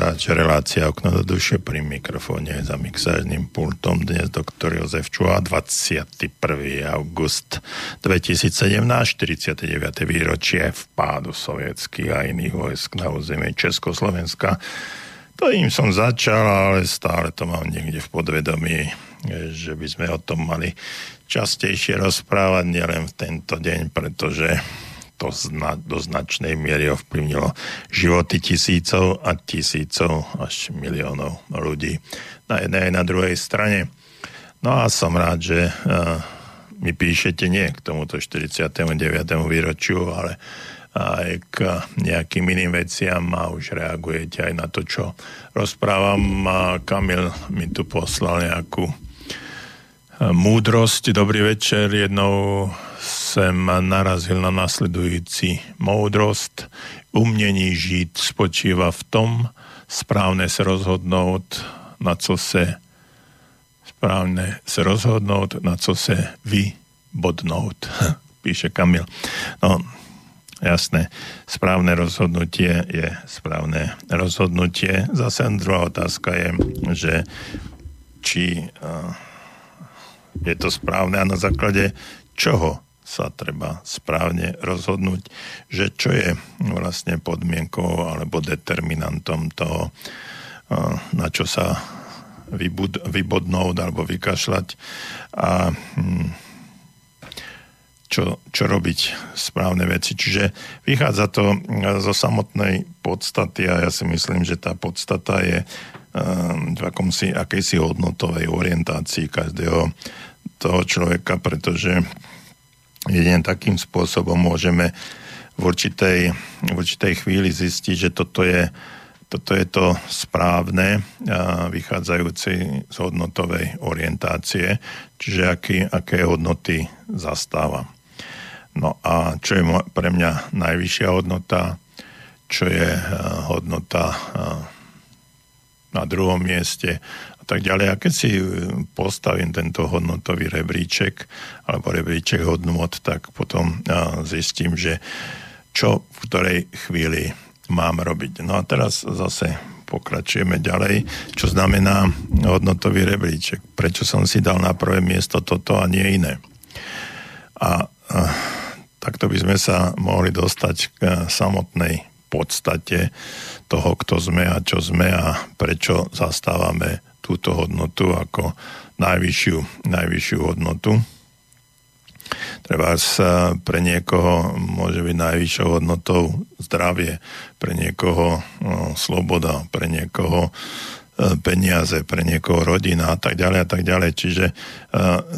Vysielač, relácia Okno do duše pri mikrofóne za mixážnym pultom dnes doktor Jozef Čuha, 21. august 2017, 49. výročie vpádu sovietských a iných vojsk na územie Československa. To im som začal, ale stále to mám niekde v podvedomí, že by sme o tom mali častejšie rozprávať, nielen v tento deň, pretože to zna, do značnej miery ovplyvnilo životy tisícov a tisícov až miliónov ľudí na jednej aj na druhej strane. No a som rád, že uh, mi píšete nie k tomuto 49. výročiu, ale aj k nejakým iným veciam a už reagujete aj na to, čo rozprávam. A Kamil mi tu poslal nejakú múdrosť. Dobrý večer. Jednou sem narazil na nasledujúci moudrost. Umění žít spočíva v tom, správne sa rozhodnout, na co se správne sa rozhodnout, na co se vybodnout, píše Kamil. No, jasné, správne rozhodnutie je správne rozhodnutie. Zase druhá otázka je, že či uh, je to správne a na základe čoho sa treba správne rozhodnúť, že čo je vlastne podmienkou alebo determinantom toho, na čo sa vybud- vybodnúť alebo vykašľať a hm, čo, čo robiť správne veci. Čiže vychádza to zo samotnej podstaty a ja si myslím, že tá podstata je v akomsi, akejsi hodnotovej orientácii každého toho človeka, pretože jedine takým spôsobom môžeme v určitej, v určitej chvíli zistiť, že toto je, toto je to správne, vychádzajúce z hodnotovej orientácie, čiže aký, aké hodnoty zastáva. No a čo je pre mňa najvyššia hodnota, čo je hodnota na druhom mieste tak ďalej. A keď si e, postavím tento hodnotový rebríček alebo rebríček hodnot, tak potom zistím, že čo v ktorej chvíli mám robiť. No a teraz zase pokračujeme ďalej, čo znamená hodnotový rebríček. Prečo som si dal na prvé miesto toto a nie iné. A, a takto by sme sa mohli dostať k samotnej podstate toho, kto sme a čo sme a prečo zastávame túto hodnotu ako najvyššiu, najvyššiu hodnotu. Treba sa pre niekoho môže byť najvyššou hodnotou zdravie, pre niekoho no, sloboda, pre niekoho e, peniaze, pre niekoho rodina a tak ďalej a tak ďalej. Čiže e,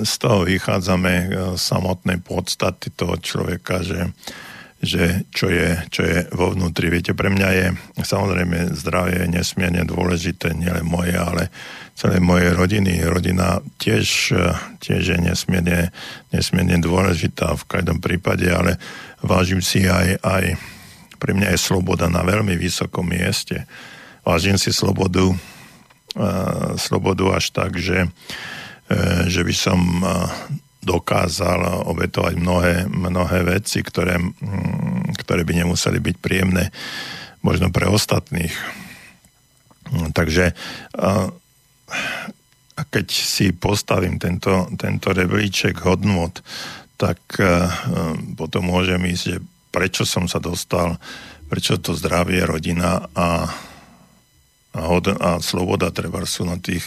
z toho vychádzame e, samotnej podstaty toho človeka, že že čo je, čo je vo vnútri. Viete, pre mňa je samozrejme zdravie nesmierne dôležité, nielen moje, ale celé mojej rodiny. Rodina tiež, tiež je nesmierne, nesmierne dôležitá v každom prípade, ale vážim si aj, aj pre mňa je sloboda na veľmi vysokom mieste. Vážim si slobodu, uh, slobodu až tak, že, uh, že by som uh, dokázal obetovať mnohé, mnohé veci, ktoré, ktoré by nemuseli byť príjemné možno pre ostatných. Takže a keď si postavím tento, tento rebríček hodnot, tak potom môžem ísť, že prečo som sa dostal, prečo to zdravie, rodina a, a, hod, a sloboda treba sú na tých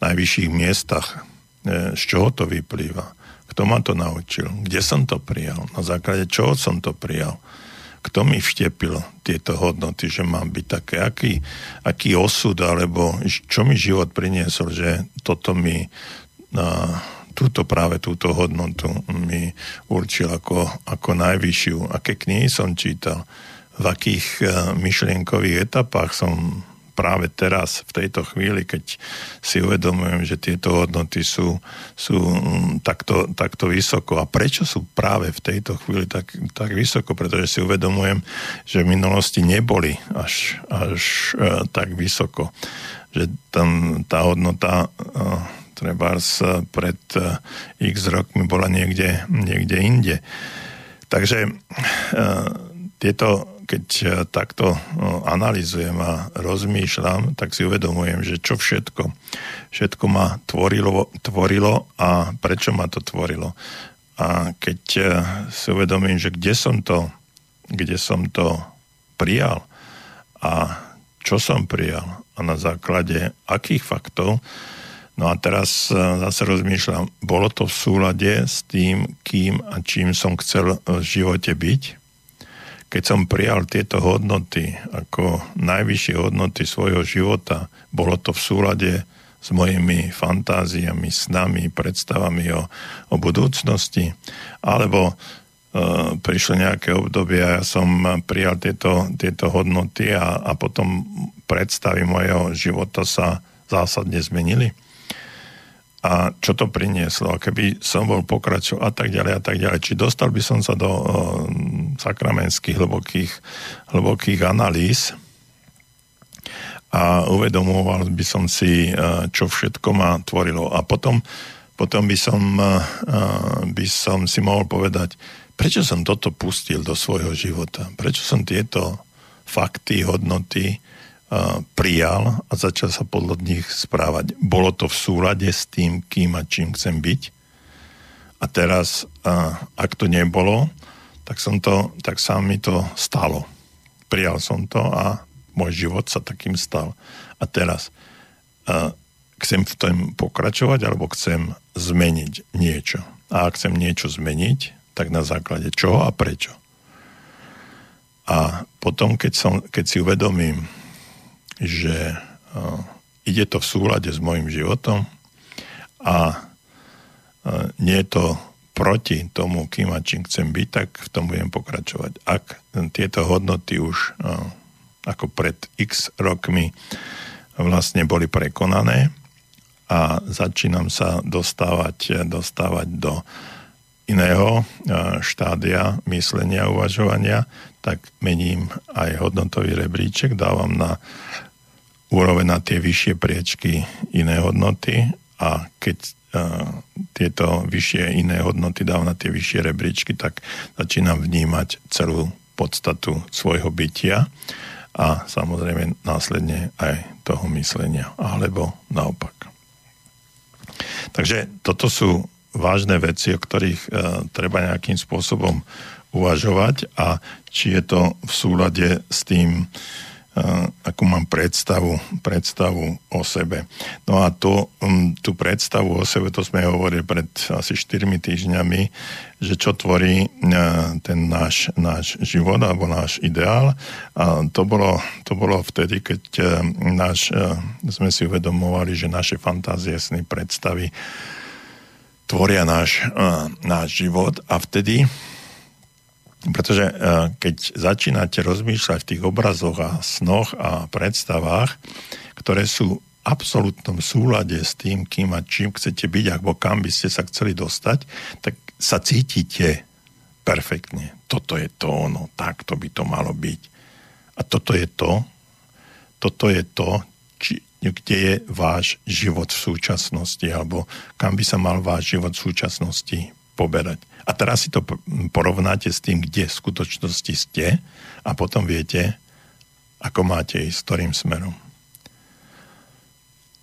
najvyšších miestach. E, z čoho to vyplýva? Kto ma to naučil? Kde som to prijal? Na základe čoho som to prijal? Kto mi vštepil tieto hodnoty, že mám byť také? Aký, aký osud, alebo čo mi život priniesol, že toto mi na túto práve túto hodnotu mi určil ako, ako najvyššiu. Aké knihy som čítal, v akých uh, myšlienkových etapách som práve teraz, v tejto chvíli, keď si uvedomujem, že tieto hodnoty sú, sú mm, takto, takto vysoko. A prečo sú práve v tejto chvíli tak, tak vysoko? Pretože si uvedomujem, že v minulosti neboli až, až uh, tak vysoko. Že tam tá hodnota uh, treba pred uh, x rokmi bola niekde, niekde inde. Takže uh, tieto keď takto analizujem a rozmýšľam, tak si uvedomujem, že čo všetko, všetko ma tvorilo, tvorilo a prečo ma to tvorilo. A keď si uvedomím, že kde som to, kde som to prijal a čo som prijal a na základe akých faktov, No a teraz e, zase rozmýšľam, bolo to v súlade s tým, kým a čím som chcel v živote byť? Keď som prijal tieto hodnoty ako najvyššie hodnoty svojho života, bolo to v súlade s mojimi fantáziami, snami, predstavami o, o budúcnosti? Alebo e, prišlo nejaké obdobie a ja som prijal tieto, tieto hodnoty a, a potom predstavy mojho života sa zásadne zmenili? a čo to prinieslo, keby som bol pokračoval a tak ďalej a tak ďalej. Či dostal by som sa do uh, sakramenských hlbokých, hlbokých analýz a uvedomoval by som si, uh, čo všetko ma tvorilo. A potom, potom by, som, uh, by som si mohol povedať, prečo som toto pustil do svojho života? Prečo som tieto fakty, hodnoty prijal a začal sa podľa nich správať. Bolo to v súlade s tým, kým a čím chcem byť. A teraz, ak to nebolo, tak, som to, tak sa mi to stalo. Prijal som to a môj život sa takým stal. A teraz, chcem v tom pokračovať alebo chcem zmeniť niečo. A ak chcem niečo zmeniť, tak na základe čoho a prečo. A potom, keď, som, keď si uvedomím, že ide to v súlade s môjim životom a nie je to proti tomu, kým a čím chcem byť, tak v tom budem pokračovať. Ak tieto hodnoty už ako pred x rokmi vlastne boli prekonané a začínam sa dostávať, dostávať do iného štádia myslenia, uvažovania, tak mením aj hodnotový rebríček, dávam na úroveň na tie vyššie priečky iné hodnoty a keď tieto vyššie iné hodnoty dávam na tie vyššie rebríčky, tak začínam vnímať celú podstatu svojho bytia a samozrejme následne aj toho myslenia, alebo naopak. Takže toto sú vážne veci, o ktorých uh, treba nejakým spôsobom uvažovať a či je to v súlade s tým akú mám predstavu, predstavu o sebe. No a to, tú predstavu o sebe, to sme hovorili pred asi 4 týždňami, že čo tvorí ten náš, náš život alebo náš ideál. A to bolo, to bolo vtedy, keď náš, sme si uvedomovali, že naše fantázie, sny, predstavy tvoria náš, náš život a vtedy pretože e, keď začínate rozmýšľať v tých obrazoch a snoch a predstavách, ktoré sú v absolútnom súlade s tým, kým a čím chcete byť, alebo kam by ste sa chceli dostať, tak sa cítite perfektne. Toto je to ono, takto by to malo byť. A toto je to, toto je to, či, kde je váš život v súčasnosti, alebo kam by sa mal váš život v súčasnosti poberať. A teraz si to porovnáte s tým, kde v skutočnosti ste a potom viete, ako máte ísť, ktorým smerom.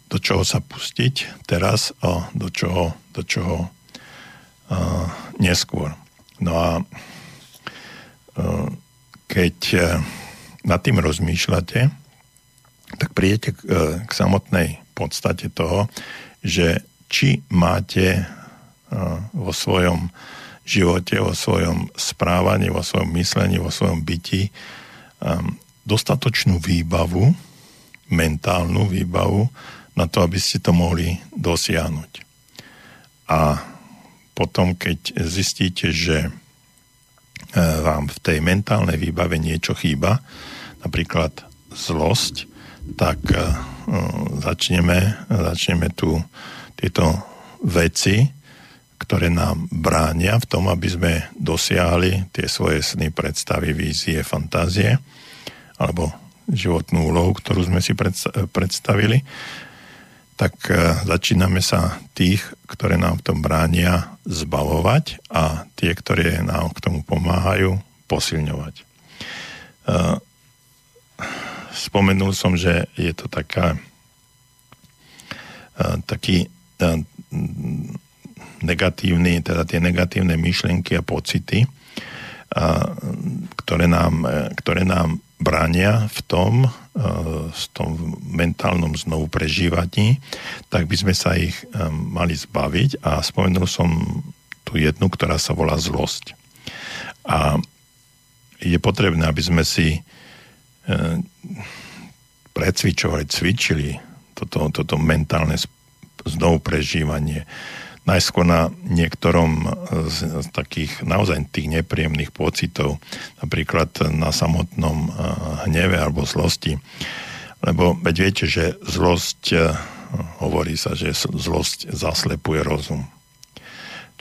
Do čoho sa pustiť teraz a do čoho, do čoho uh, neskôr. No a uh, keď uh, nad tým rozmýšľate, tak prídete k, uh, k samotnej podstate toho, že či máte vo svojom živote, vo svojom správaní, vo svojom myslení, vo svojom byti dostatočnú výbavu, mentálnu výbavu na to, aby ste to mohli dosiahnuť. A potom, keď zistíte, že e, vám v tej mentálnej výbave niečo chýba, napríklad zlosť, tak e, začneme, začneme tu tieto veci ktoré nám bránia v tom, aby sme dosiahli tie svoje sny, predstavy, vízie, fantázie alebo životnú úlohu, ktorú sme si predstavili, tak e, začíname sa tých, ktoré nám v tom bránia, zbavovať a tie, ktoré nám k tomu pomáhajú, posilňovať. spomenul som, že je to taká taký negatívny, teda tie negatívne myšlienky a pocity, ktoré nám, ktoré nám bránia v tom, v tom mentálnom znovu prežívaní, tak by sme sa ich mali zbaviť a spomenul som tú jednu, ktorá sa volá zlosť. A je potrebné, aby sme si precvičovali, cvičili toto, toto mentálne znovu prežívanie najskôr na niektorom z, takých naozaj tých nepríjemných pocitov, napríklad na samotnom uh, hneve alebo zlosti. Lebo veď viete, že zlosť, uh, hovorí sa, že zlosť zaslepuje rozum.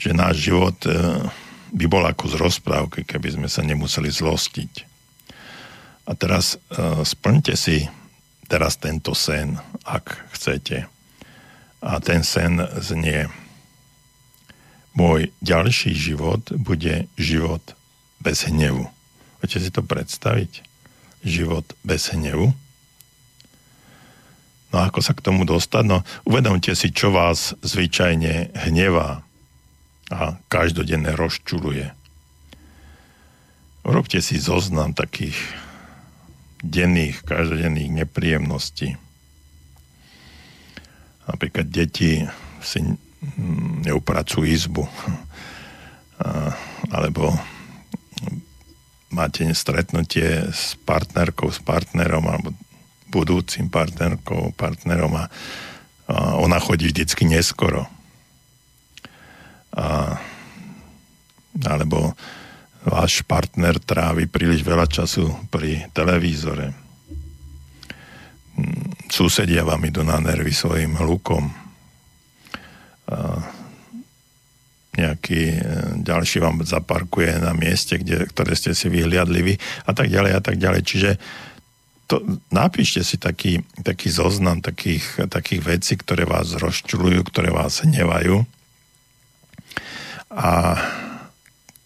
Čiže náš život uh, by bol ako z rozprávky, keby sme sa nemuseli zlostiť. A teraz splňte si teraz tento sen, ak chcete. A ten sen znie – môj ďalší život bude život bez hnevu. Viete si to predstaviť? Život bez hnevu? No ako sa k tomu dostať? No uvedomte si, čo vás zvyčajne hnevá a každodenne rozčuluje. Urobte si zoznam takých denných, každodenných nepríjemností. Napríklad deti si neupracujú izbu. Alebo máte stretnutie s partnerkou, s partnerom alebo budúcim partnerkou, partnerom a, ona chodí vždycky neskoro. A, alebo váš partner trávi príliš veľa času pri televízore. Susedia vám idú na nervy svojim hlukom nejaký e, ďalší vám zaparkuje na mieste, kde, ktoré ste si vyhliadli vy a tak ďalej a tak ďalej. Čiže to, napíšte si taký, taký zoznam takých, takých vecí, ktoré vás rozčulujú, ktoré vás hnevajú. A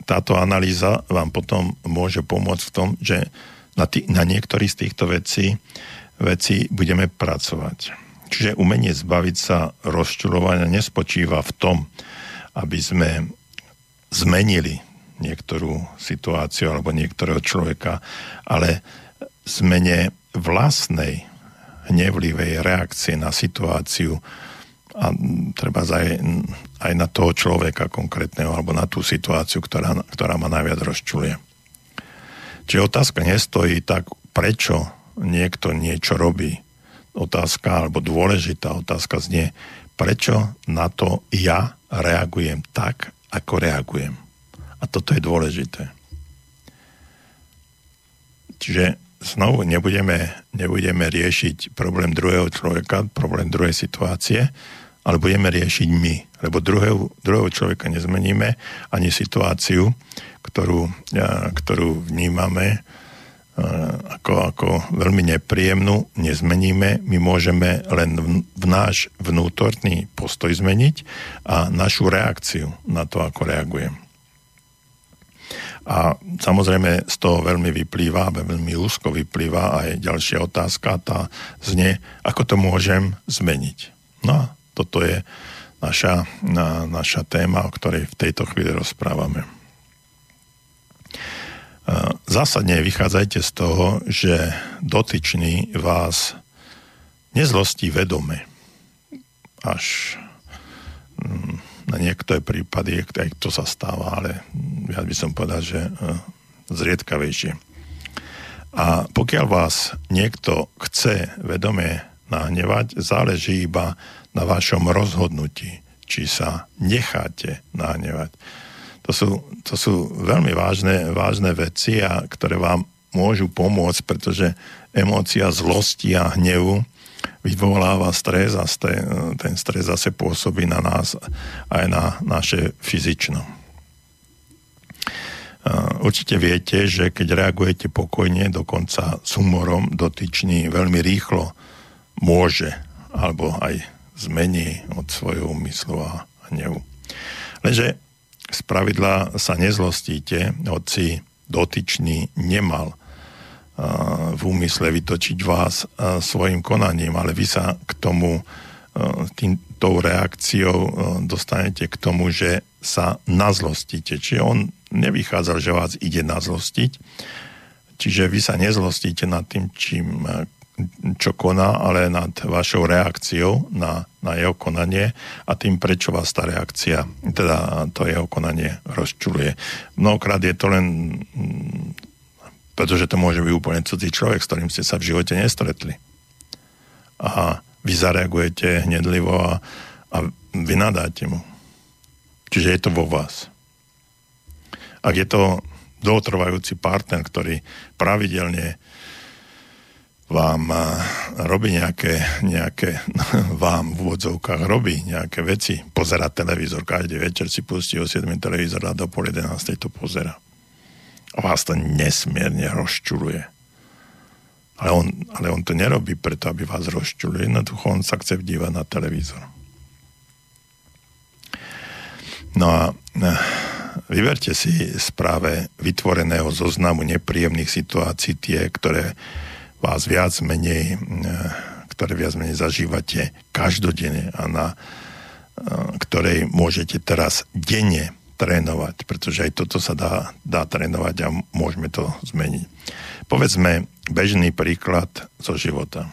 táto analýza vám potom môže pomôcť v tom, že na, tý, na niektorých z týchto vecí, vecí budeme pracovať. Čiže umenie zbaviť sa rozčulovania nespočíva v tom, aby sme zmenili niektorú situáciu alebo niektorého človeka, ale zmene vlastnej hnevlivej reakcie na situáciu a treba aj, aj na toho človeka konkrétneho alebo na tú situáciu, ktorá, ktorá ma najviac rozčuluje. Čiže otázka nestojí tak, prečo niekto niečo robí, otázka, alebo dôležitá otázka znie, prečo na to ja reagujem tak, ako reagujem. A toto je dôležité. Čiže znovu nebudeme, nebudeme riešiť problém druhého človeka, problém druhej situácie, ale budeme riešiť my. Lebo druhého, druhého človeka nezmeníme, ani situáciu, ktorú, ktorú vnímame, ako, ako veľmi nepríjemnú nezmeníme. My môžeme len v náš vnútorný postoj zmeniť a našu reakciu na to, ako reagujem. A samozrejme z toho veľmi vyplýva, veľmi úzko vyplýva aj ďalšia otázka, tá znie, ako to môžem zmeniť. No a toto je naša, na, naša téma, o ktorej v tejto chvíli rozprávame. Zásadne vychádzajte z toho, že dotyčný vás nezlostí vedome. Až mm, na niektoré prípady, aj to sa stáva, ale ja by som povedal, že e, zriedkavejšie. A pokiaľ vás niekto chce vedome nahnevať, záleží iba na vašom rozhodnutí, či sa necháte nahnevať to sú, to sú veľmi vážne, vážne veci, a ktoré vám môžu pomôcť, pretože emócia zlosti a hnevu vyvoláva stres a ten stres zase pôsobí na nás aj na naše fyzično. Určite viete, že keď reagujete pokojne, dokonca s humorom, dotyčný veľmi rýchlo môže alebo aj zmení od svojho úmyslu a hnevu. Lenže z pravidla sa nezlostíte, hoci dotyčný nemal v úmysle vytočiť vás svojim konaním, ale vy sa k tomu tým, tou reakciou dostanete k tomu, že sa nazlostíte. Čiže on nevychádzal, že vás ide nazlostiť, čiže vy sa nezlostíte nad tým, čím čo koná, ale nad vašou reakciou na, na jeho konanie a tým, prečo vás tá reakcia, teda to jeho konanie rozčuluje. Mnohokrát je to len pretože to môže byť úplne cudzí človek, s ktorým ste sa v živote nestretli. A vy zareagujete hnedlivo a, a vy mu. Čiže je to vo vás. Ak je to dlhotrvajúci partner, ktorý pravidelne vám robí nejaké, nejaké vám v úvodzovkách robí nejaké veci, pozera televízor, každý večer si pustí o 7 televízor a do pol 11 to pozera. A vás to nesmierne rozčuluje. Ale on, ale on to nerobí preto, aby vás rozčuluje. Jednoducho on sa chce dívať na televízor. No a eh, vyberte si správe vytvoreného zoznamu nepríjemných situácií tie, ktoré vás viac menej, e, ktoré viac menej zažívate každodenne a na e, ktorej môžete teraz denne trénovať, pretože aj toto sa dá, dá trénovať a môžeme to zmeniť. Povedzme bežný príklad zo života. E,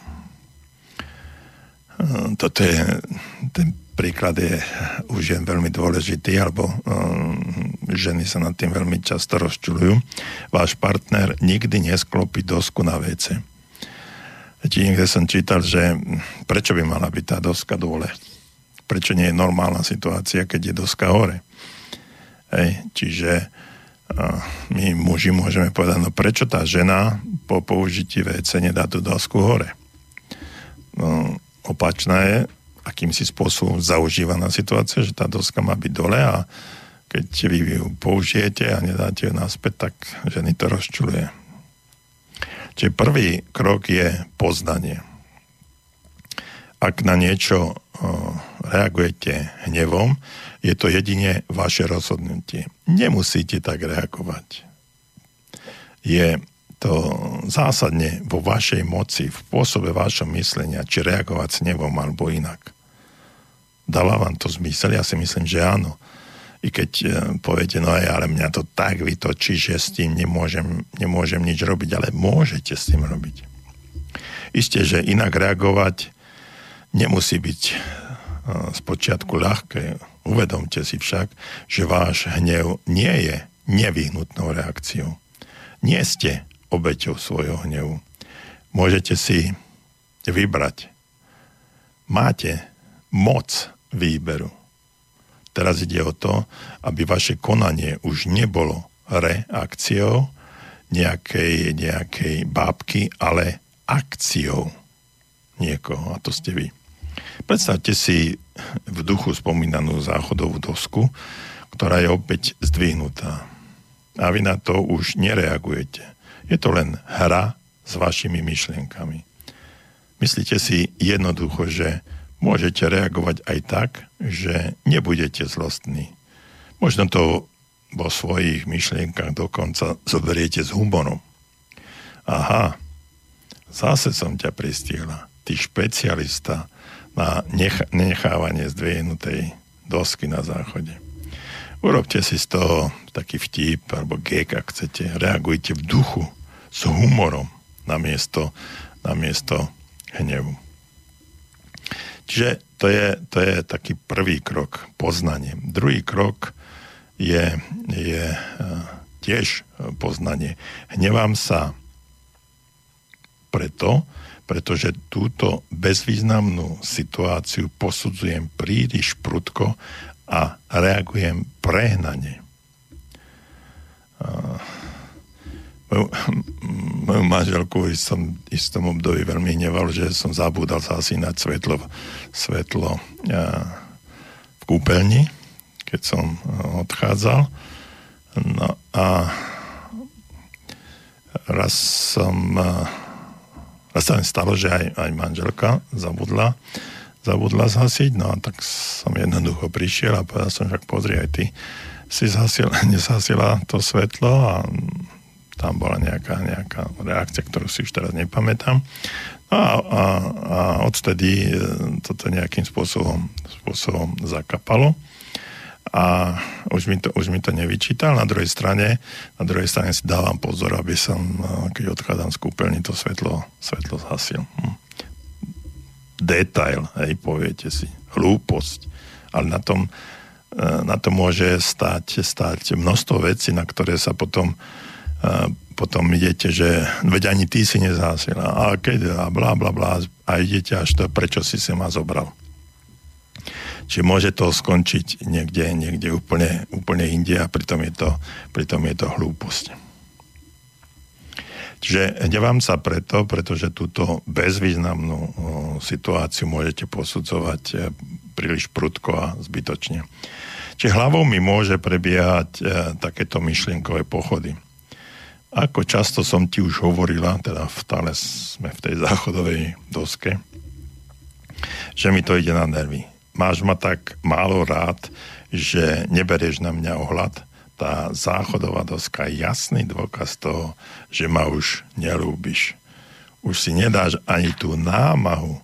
toto je, ten príklad je už je veľmi dôležitý, alebo um, ženy sa nad tým veľmi často rozčulujú. Váš partner nikdy nesklopí dosku na Či niekde som čítal, že prečo by mala byť tá doska dole? Prečo nie je normálna situácia, keď je doska hore? Hej, čiže my muži môžeme povedať, no prečo tá žena po použití WC nedá tú dosku hore? No, opačná je akýmsi spôsobom zaužívaná situácia, že tá doska má byť dole a keď vy ju použijete a nedáte ju naspäť, tak ženy to rozčuluje. Čiže prvý krok je poznanie. Ak na niečo reagujete hnevom, je to jedine vaše rozhodnutie. Nemusíte tak reagovať. Je to zásadne vo vašej moci, v pôsobe vášho myslenia, či reagovať s hnevom alebo inak. Dáva vám to zmysel? Ja si myslím, že áno i keď e, poviete, no aj, ale mňa to tak vytočí, že s tým nemôžem, nemôžem nič robiť, ale môžete s tým robiť. Isté, že inak reagovať nemusí byť e, z počiatku ľahké. Uvedomte si však, že váš hnev nie je nevyhnutnou reakciou. Nie ste obeťou svojho hnevu. Môžete si vybrať. Máte moc výberu. Teraz ide o to, aby vaše konanie už nebolo reakciou nejakej, nejakej bábky, ale akciou niekoho. A to ste vy. Predstavte si v duchu spomínanú záchodovú dosku, ktorá je opäť zdvihnutá. A vy na to už nereagujete. Je to len hra s vašimi myšlienkami. Myslíte si jednoducho, že môžete reagovať aj tak, že nebudete zlostní. Možno to vo svojich myšlienkach dokonca zoberiete s humorom. Aha, zase som ťa pristihla. Ty špecialista na nech- nechávanie zdvihnutej dosky na záchode. Urobte si z toho taký vtip alebo gek, ak chcete. Reagujte v duchu, s humorom, namiesto, namiesto hnevu. Čiže to je, to je taký prvý krok, poznanie. Druhý krok je, je e, tiež poznanie. Hnevám sa preto, pretože túto bezvýznamnú situáciu posudzujem príliš prudko a reagujem prehnane. Moju, moju manželku v istom, istom období veľmi hneval, že som zabúdal zasínať svetlo, svetlo v kúpeľni, keď som odchádzal. No a raz som raz sa mi stalo, že aj, aj manželka zabudla zabudla zhasiť, no a tak som jednoducho prišiel a povedal som, že pozri aj ty si zhasil, nezhasila to svetlo a tam bola nejaká, nejaká reakcia, ktorú si už teraz nepamätám. No a, a, a odtedy e, toto nejakým spôsobom, spôsobom zakapalo a už mi, to, už mi to nevyčítal. Na druhej strane, na druhej strane si dávam pozor, aby som, e, keď odchádzam z kúpeľny, to svetlo, svetlo zhasil. Hm. Detail, hej, poviete si. Hlúposť. Ale na tom, na to môže stať, stať množstvo vecí, na ktoré sa potom, potom idete, že veď ani ty si nezásil a keď a blá, blá, blá a idete až to, prečo si sa ma zobral. Čiže môže to skončiť niekde, niekde úplne, úplne inde a pritom je to, pritom je to hlúposť. Čiže hnevám sa preto, pretože túto bezvýznamnú situáciu môžete posudzovať e, príliš prudko a zbytočne. Čiže hlavou mi môže prebiehať e, takéto myšlienkové pochody. Ako často som ti už hovorila, teda v tále sme v tej záchodovej doske, že mi to ide na nervy. Máš ma tak málo rád, že neberieš na mňa ohľad. Tá záchodová doska je jasný dôkaz toho, že ma už nelúbiš. Už si nedáš ani tú námahu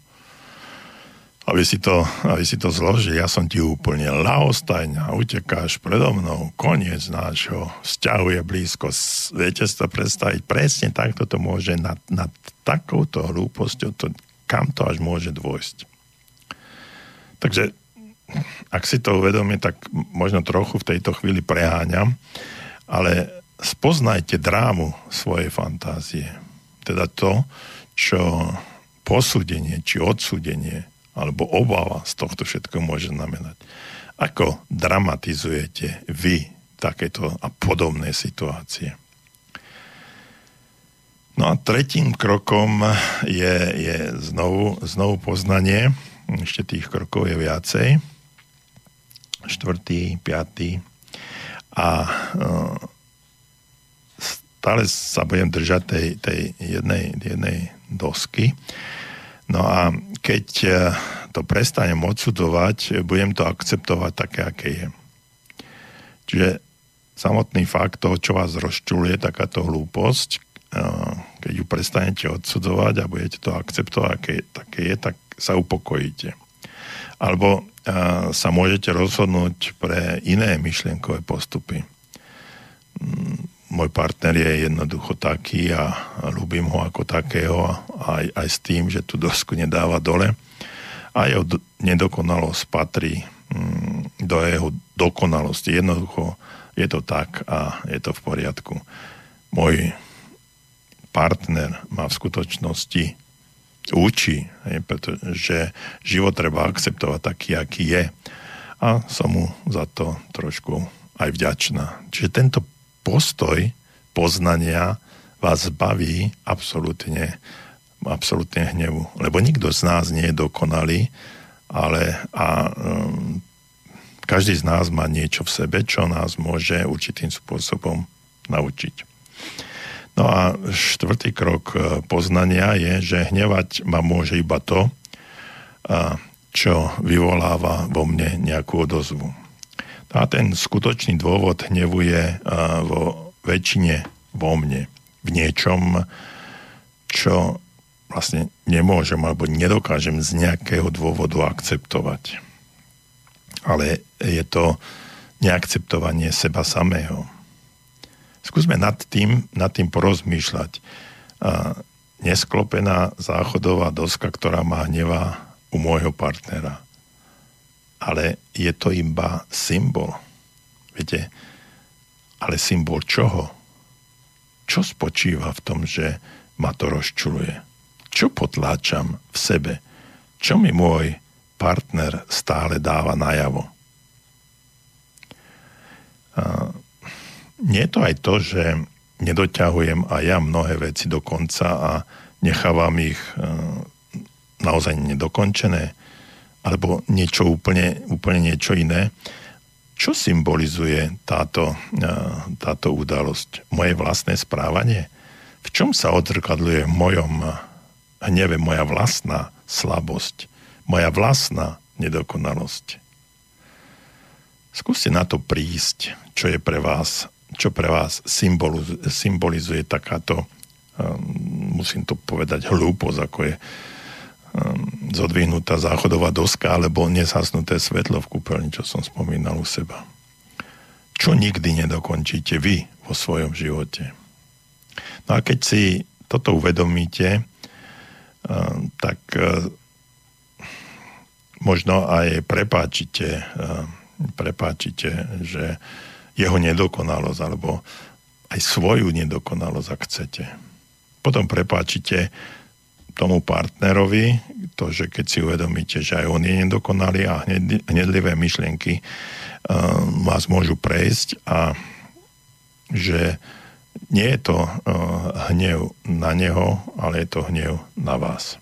aby si to, aby si to zložil. Ja som ti úplne laostajňa, utekáš predo mnou, koniec nášho vzťahu je blízko. Viete si to predstaviť? Presne takto to môže nad, nad takouto hlúposťou, to, kam to až môže dôjsť. Takže ak si to uvedomie, tak možno trochu v tejto chvíli preháňam, ale spoznajte drámu svojej fantázie. Teda to, čo posúdenie či odsúdenie alebo obava z tohto všetko môže znamenať. Ako dramatizujete vy takéto a podobné situácie? No a tretím krokom je, je znovu, znovu poznanie. Ešte tých krokov je viacej. Štvrtý, piatý. A uh, stále sa budem držať tej, tej jednej, jednej dosky. No a keď e, to prestanem odsudovať, budem to akceptovať také, aké je. Čiže samotný fakt toho, čo vás rozčuluje, takáto hlúposť, e, keď ju prestanete odsudzovať a budete to akceptovať, aké také je, tak sa upokojíte. Alebo e, sa môžete rozhodnúť pre iné myšlienkové postupy mm, môj partner je jednoducho taký a ľúbim ho ako takého aj, aj s tým, že tú dosku nedáva dole. A jeho nedokonalosť patrí mm, do jeho dokonalosti. Jednoducho je to tak a je to v poriadku. Môj partner ma v skutočnosti učí, pretože život treba akceptovať taký, aký je. A som mu za to trošku aj vďačná. Čiže tento postoj poznania vás zbaví absolútne, absolútne hnevu. Lebo nikto z nás nie je dokonalý, ale a um, každý z nás má niečo v sebe, čo nás môže určitým spôsobom naučiť. No a štvrtý krok e, poznania je, že hnevať ma môže iba to, čo vyvoláva vo mne nejakú odozvu. A ten skutočný dôvod hnevu je vo väčšine vo mne. V niečom, čo vlastne nemôžem alebo nedokážem z nejakého dôvodu akceptovať. Ale je to neakceptovanie seba samého. Skúsme nad tým, nad tým porozmýšľať. Nesklopená záchodová doska, ktorá má hneva u môjho partnera ale je to iba symbol. Viete, ale symbol čoho? Čo spočíva v tom, že ma to rozčuluje? Čo potláčam v sebe? Čo mi môj partner stále dáva najavo? A nie je to aj to, že nedoťahujem aj ja mnohé veci do konca a nechávam ich naozaj nedokončené alebo niečo úplne, úplne niečo iné. Čo symbolizuje táto, táto udalosť? Moje vlastné správanie? V čom sa odrkadluje v mojom hneve moja vlastná slabosť? Moja vlastná nedokonalosť? Skúste na to prísť, čo je pre vás čo pre vás symbolizuje takáto, musím to povedať, hlúposť, ako je zodvihnutá záchodová doska alebo nezhasnuté svetlo v kúpeľni, čo som spomínal u seba. Čo nikdy nedokončíte vy vo svojom živote. No a keď si toto uvedomíte, tak možno aj prepáčite, prepáčite, že jeho nedokonalosť, alebo aj svoju nedokonalosť, ak chcete. Potom prepáčite tomu partnerovi, to, že keď si uvedomíte, že aj on je nedokonalý a hnedlivé myšlienky uh, vás môžu prejsť a že nie je to uh, hnev na neho, ale je to hnev na vás.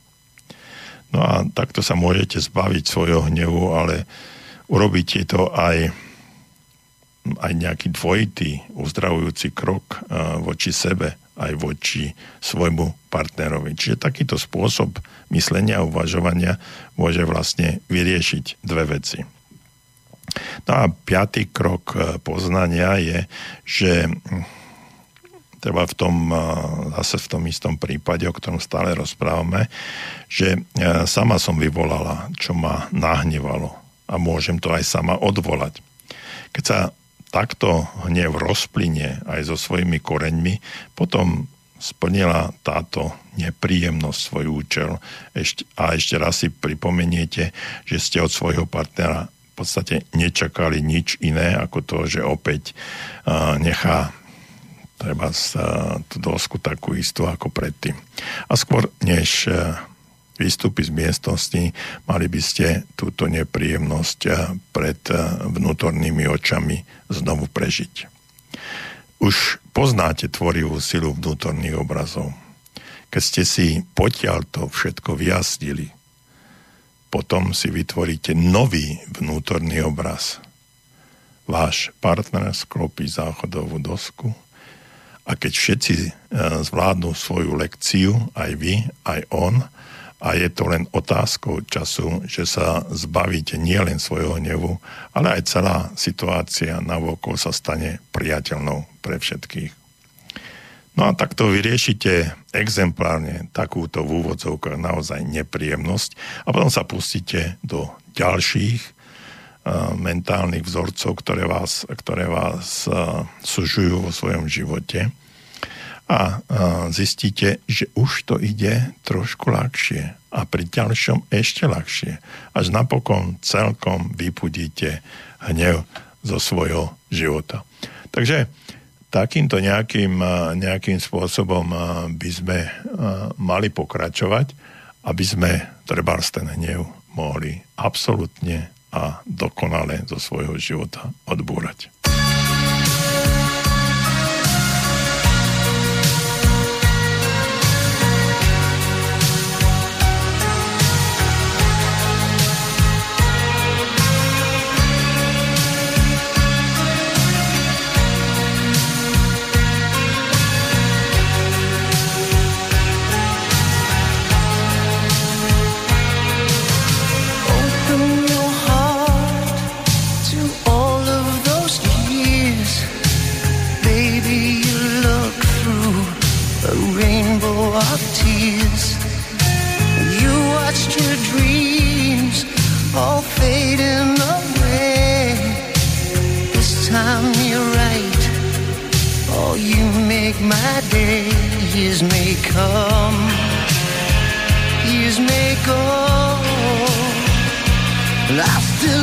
No a takto sa môžete zbaviť svojho hnevu, ale urobíte to aj aj nejaký dvojitý uzdravujúci krok uh, voči sebe aj voči svojmu partnerovi. Čiže takýto spôsob myslenia a uvažovania môže vlastne vyriešiť dve veci. No a piatý krok e, poznania je, že hm, treba v tom, e, zase v tom istom prípade, o ktorom stále rozprávame, že e, sama som vyvolala, čo ma nahnevalo a môžem to aj sama odvolať. Keď sa takto hnev rozplynie aj so svojimi koreňmi, potom splnila táto nepríjemnosť svoj účel ešte, a ešte raz si pripomeniete, že ste od svojho partnera v podstate nečakali nič iné ako to, že opäť uh, nechá treba tú dosku takú istú ako predtým. A skôr než uh, vystúpi z miestnosti, mali by ste túto nepríjemnosť eh, pred eh, vnútornými očami znovu prežiť. Už poznáte tvorivú silu vnútorných obrazov. Keď ste si potiaľ to všetko vyjasnili, potom si vytvoríte nový vnútorný obraz. Váš partner sklopí záchodovú dosku a keď všetci eh, zvládnu svoju lekciu, aj vy, aj on, a je to len otázkou času, že sa zbavíte nielen svojho hnevu, ale aj celá situácia na vokol sa stane priateľnou pre všetkých. No a takto vyriešite exemplárne takúto v úvodzovkách naozaj nepríjemnosť a potom sa pustíte do ďalších uh, mentálnych vzorcov, ktoré vás, ktoré vás uh, sužujú vo svojom živote a zistíte, že už to ide trošku ľahšie a pri ďalšom ešte ľahšie. Až napokon celkom vypudíte hnev zo svojho života. Takže takýmto nejakým, nejakým spôsobom by sme mali pokračovať, aby sme trebárs ten hnev mohli absolútne a dokonale zo svojho života odbúrať. Years may come, years may go, but I still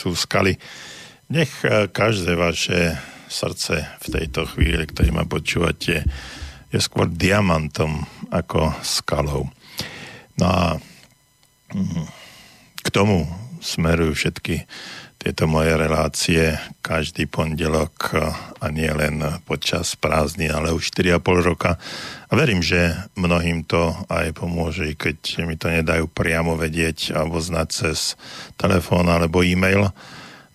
sú skaly. Nech eh, každé vaše srdce v tejto chvíli, ktorý ma počúvate, je skôr diamantom ako skalou. No a mm, k tomu smerujú všetky tieto moje relácie každý pondelok a nie len počas prázdny, ale už 4,5 roka. A verím, že mnohým to aj pomôže, keď mi to nedajú priamo vedieť alebo znať cez telefón alebo e-mail.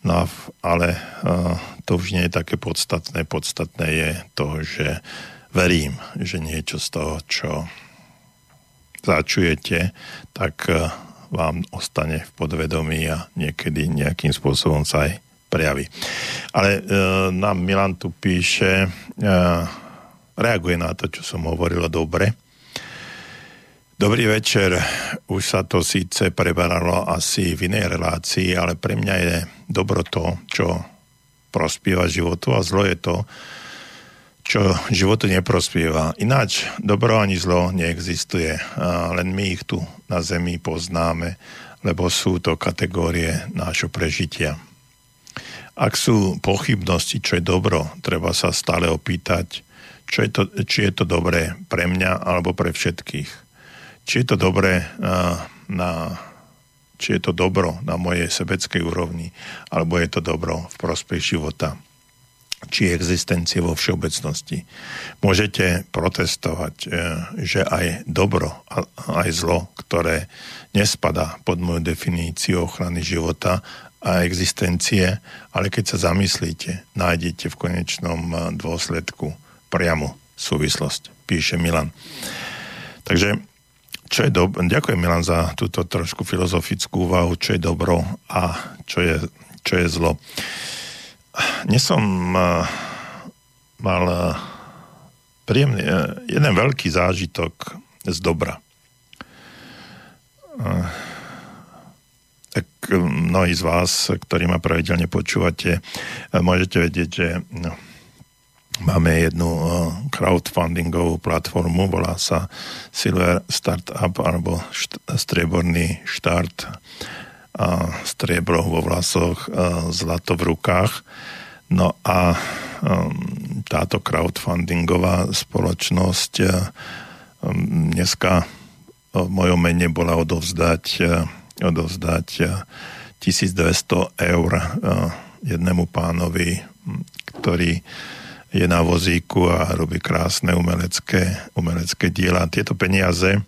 No ale uh, to už nie je také podstatné. Podstatné je to, že verím, že niečo z toho, čo začujete, tak uh, vám ostane v podvedomí a niekedy nejakým spôsobom sa aj prejaví. Ale e, nám Milan tu píše, e, reaguje na to, čo som hovoril dobre. Dobrý večer, už sa to síce preberalo asi v inej relácii, ale pre mňa je dobro to, čo prospieva životu a zlo je to, čo životu neprospieva. Ináč dobro ani zlo neexistuje, len my ich tu na Zemi poznáme, lebo sú to kategórie nášho prežitia. Ak sú pochybnosti, čo je dobro, treba sa stále opýtať, čo je to, či je to dobré pre mňa alebo pre všetkých. Či je to dobré na či je to dobro na mojej sebeckej úrovni, alebo je to dobro v prospech života či existencie vo všeobecnosti. Môžete protestovať, e, že aj dobro aj zlo, ktoré nespada pod moju definíciu ochrany života a existencie, ale keď sa zamyslíte, nájdete v konečnom e, dôsledku priamu súvislosť, píše Milan. Takže čo je dobro, ďakujem Milan za túto trošku filozofickú úvahu, čo je dobro a čo je, čo je zlo. Dnes som uh, mal uh, príjemný, uh, jeden veľký zážitok z dobra. Tak mnohí z vás, ktorí ma pravidelne počúvate, môžete vedieť, že no, Máme jednu crowdfundingovú platformu, volá sa Silver Startup alebo št- strieborný štart striebro vo vlasoch, zlato v rukách. No a um, táto crowdfundingová spoločnosť um, dneska v mojom mene bola odovzdať, odovzdať 1200 eur jednému pánovi, ktorý je na vozíku a robí krásne umelecké, umelecké diela. Tieto peniaze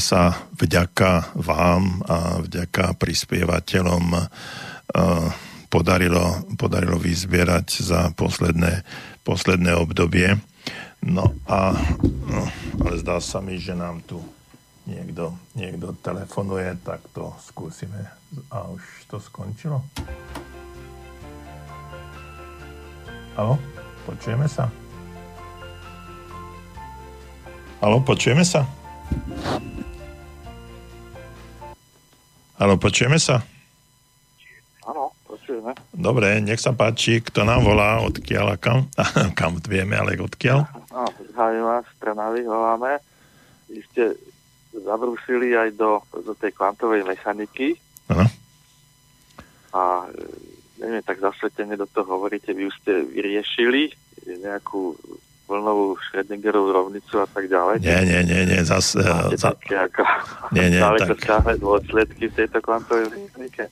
sa vďaka vám a vďaka prispievateľom podarilo, podarilo vyzbierať za posledné, posledné obdobie. No a no, ale zdá sa mi, že nám tu niekto, niekto telefonuje, tak to skúsime. A už to skončilo? Alo? Počujeme sa? Alo, počujeme sa? Áno, počujeme sa? Áno, počujeme. Dobre, nech sa páči, kto nám volá, odkiaľ a kam? kam vieme, ale odkiaľ? No, zdravím vás, Trnavy voláme. Vy ste zabrúsili aj do, do tej kvantovej mechaniky Áno. a e, neviem, tak zasvetene do toho hovoríte, vy už ste vyriešili nejakú vlnovú Schrödingerovú rovnicu a tak ďalej. Nie, nie, nie, nie, zas, eh, za, ako Nie, nie, tak- dôsledky v tejto kvantovej mechanike.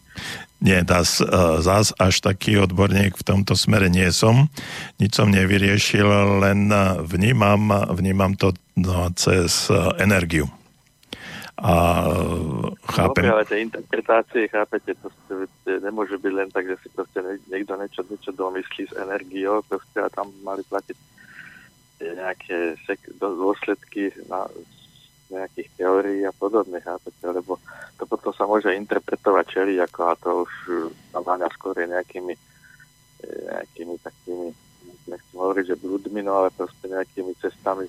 nie, das, eh, zas až taký odborník v tomto smere nie som. Nič som nevyriešil, len eh, vnímam, vnímam to no, cez energiu. A chápem, Dobre, ale tie interpretácie, chápete, to nemôže byť len tak, že si proste niekto niečo, niečo domyslí s energiou, proste a tam mali platiť nejaké dôsledky na nejakých teórií a podobne, chápete, lebo to potom sa môže interpretovať čeli, ako a to už naváňa skôr nejakými eh, nejakými takými, nechcem hovoriť, že blúdmi, no ale proste nejakými cestami,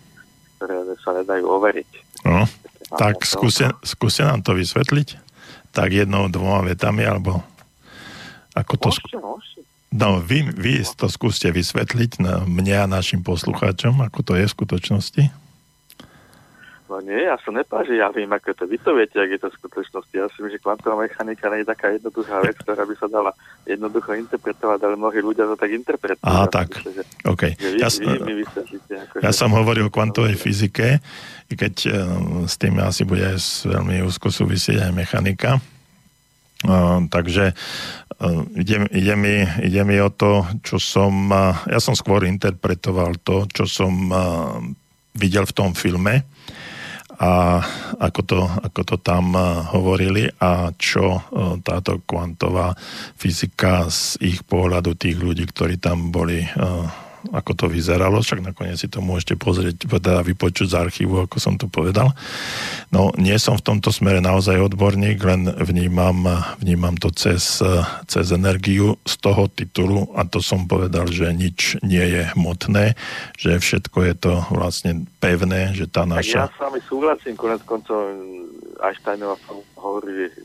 ktoré sa nedajú overiť. no, tak to- skúste, skúste nám to vysvetliť. Tak jednou, dvoma vetami, alebo ako to... Môžete, môžete. No, vy, vy to skúste vysvetliť na mne a našim poslucháčom, ako to je v skutočnosti. No nie, ja som nepá, že ja viem, ako to. Vy to viete, ak je to v skutočnosti. Ja si myslím, že kvantová mechanika nie je taká jednoduchá vec, ktorá by sa dala jednoducho interpretovať, ale mnohí ľudia to tak interpretujú. Aha, Ja tak. myslím, že, OK. že vy, Ja, vy mi vysvetlíte. Ako, ja že- som hovoril o kvantovej fyzike, keď eh, s tým asi bude veľmi úzko súvisieť aj mechanika. Takže ide, ide, mi, ide mi o to, čo som... Ja som skôr interpretoval to, čo som videl v tom filme a ako to, ako to tam hovorili a čo táto kvantová fyzika z ich pohľadu tých ľudí, ktorí tam boli, ako to vyzeralo, však nakoniec si to môžete pozrieť, teda vypočuť z archívu, ako som to povedal. No, nie som v tomto smere naozaj odborník, len vnímam, vnímam to cez, cez energiu z toho titulu a to som povedal, že nič nie je hmotné, že všetko je to vlastne pevné, že tá Tak ja naša... s vami súhlasím, konec koncov Einsteinova hovorí, že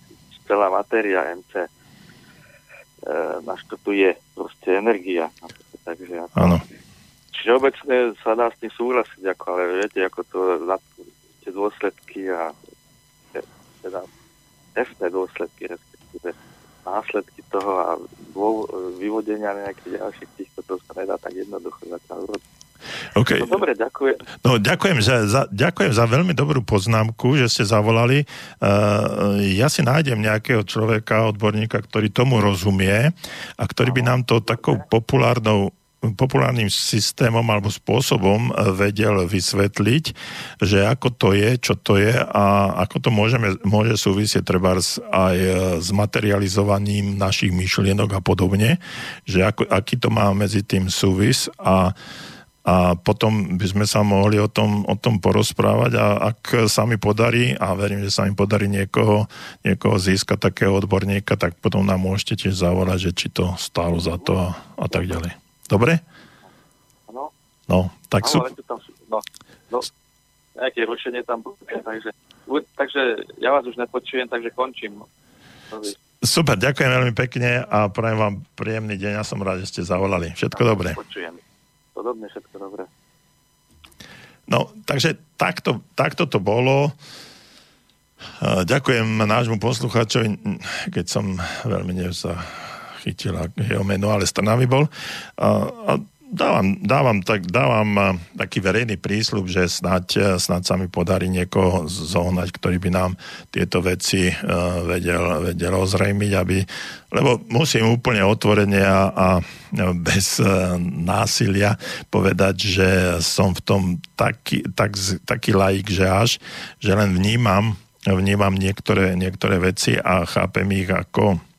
celá matéria MC e, na čo tu je proste energia. Takže ako, Áno. Všeobecne sa dá s tým súhlasiť, ako, ale viete, ako to na tie dôsledky a te- teda tesné dôsledky, respektíve následky toho a dô, vyvodenia nejakých ďalších týchto, to sa nedá tak jednoducho zatiaľ urobiť. Okay. No dobre, ďakujem. No, ďakujem, že, za, ďakujem za veľmi dobrú poznámku, že ste zavolali. Uh, ja si nájdem nejakého človeka, odborníka, ktorý tomu rozumie a ktorý by nám to takou populárnou populárnym systémom alebo spôsobom eh, vedel vysvetliť, že ako to je, čo to je a ako to môžeme, môže súvisieť treba aj eh, s materializovaním našich myšlienok a podobne, že ako, aký to má medzi tým súvis a a potom by sme sa mohli o tom, o tom porozprávať a ak sa mi podarí, a verím, že sa mi podarí niekoho, niekoho získať takého odborníka, tak potom nám môžete tiež zavolať, že či to stálo za to a, a tak ďalej. Dobre? Áno. No, tak sú... Tam sú, no, no, nejaké rušenie tam bude, takže, takže ja vás už nepočujem, takže končím. Super, ďakujem veľmi pekne a prajem vám príjemný deň a som rád, že ste zavolali. Všetko dobré. Počujem. Podobne všetko dobré. No, takže takto, takto to bolo. Eh, Ďakujem nášmu poslucháčovi, keď som veľmi nezachytil jeho meno, ale Strnavy bol. A, a dávam, dávam, tak, dávam taký verejný prísľub, že snáď, snáď sa mi podarí niekoho zohnať, ktorý by nám tieto veci uh, vedel, vedel ozrejmiť, aby, lebo musím úplne otvorene a, a bez uh, násilia povedať, že som v tom taký, tak, taký laik, že až, že len vnímam, vnímam niektoré, niektoré veci a chápem ich ako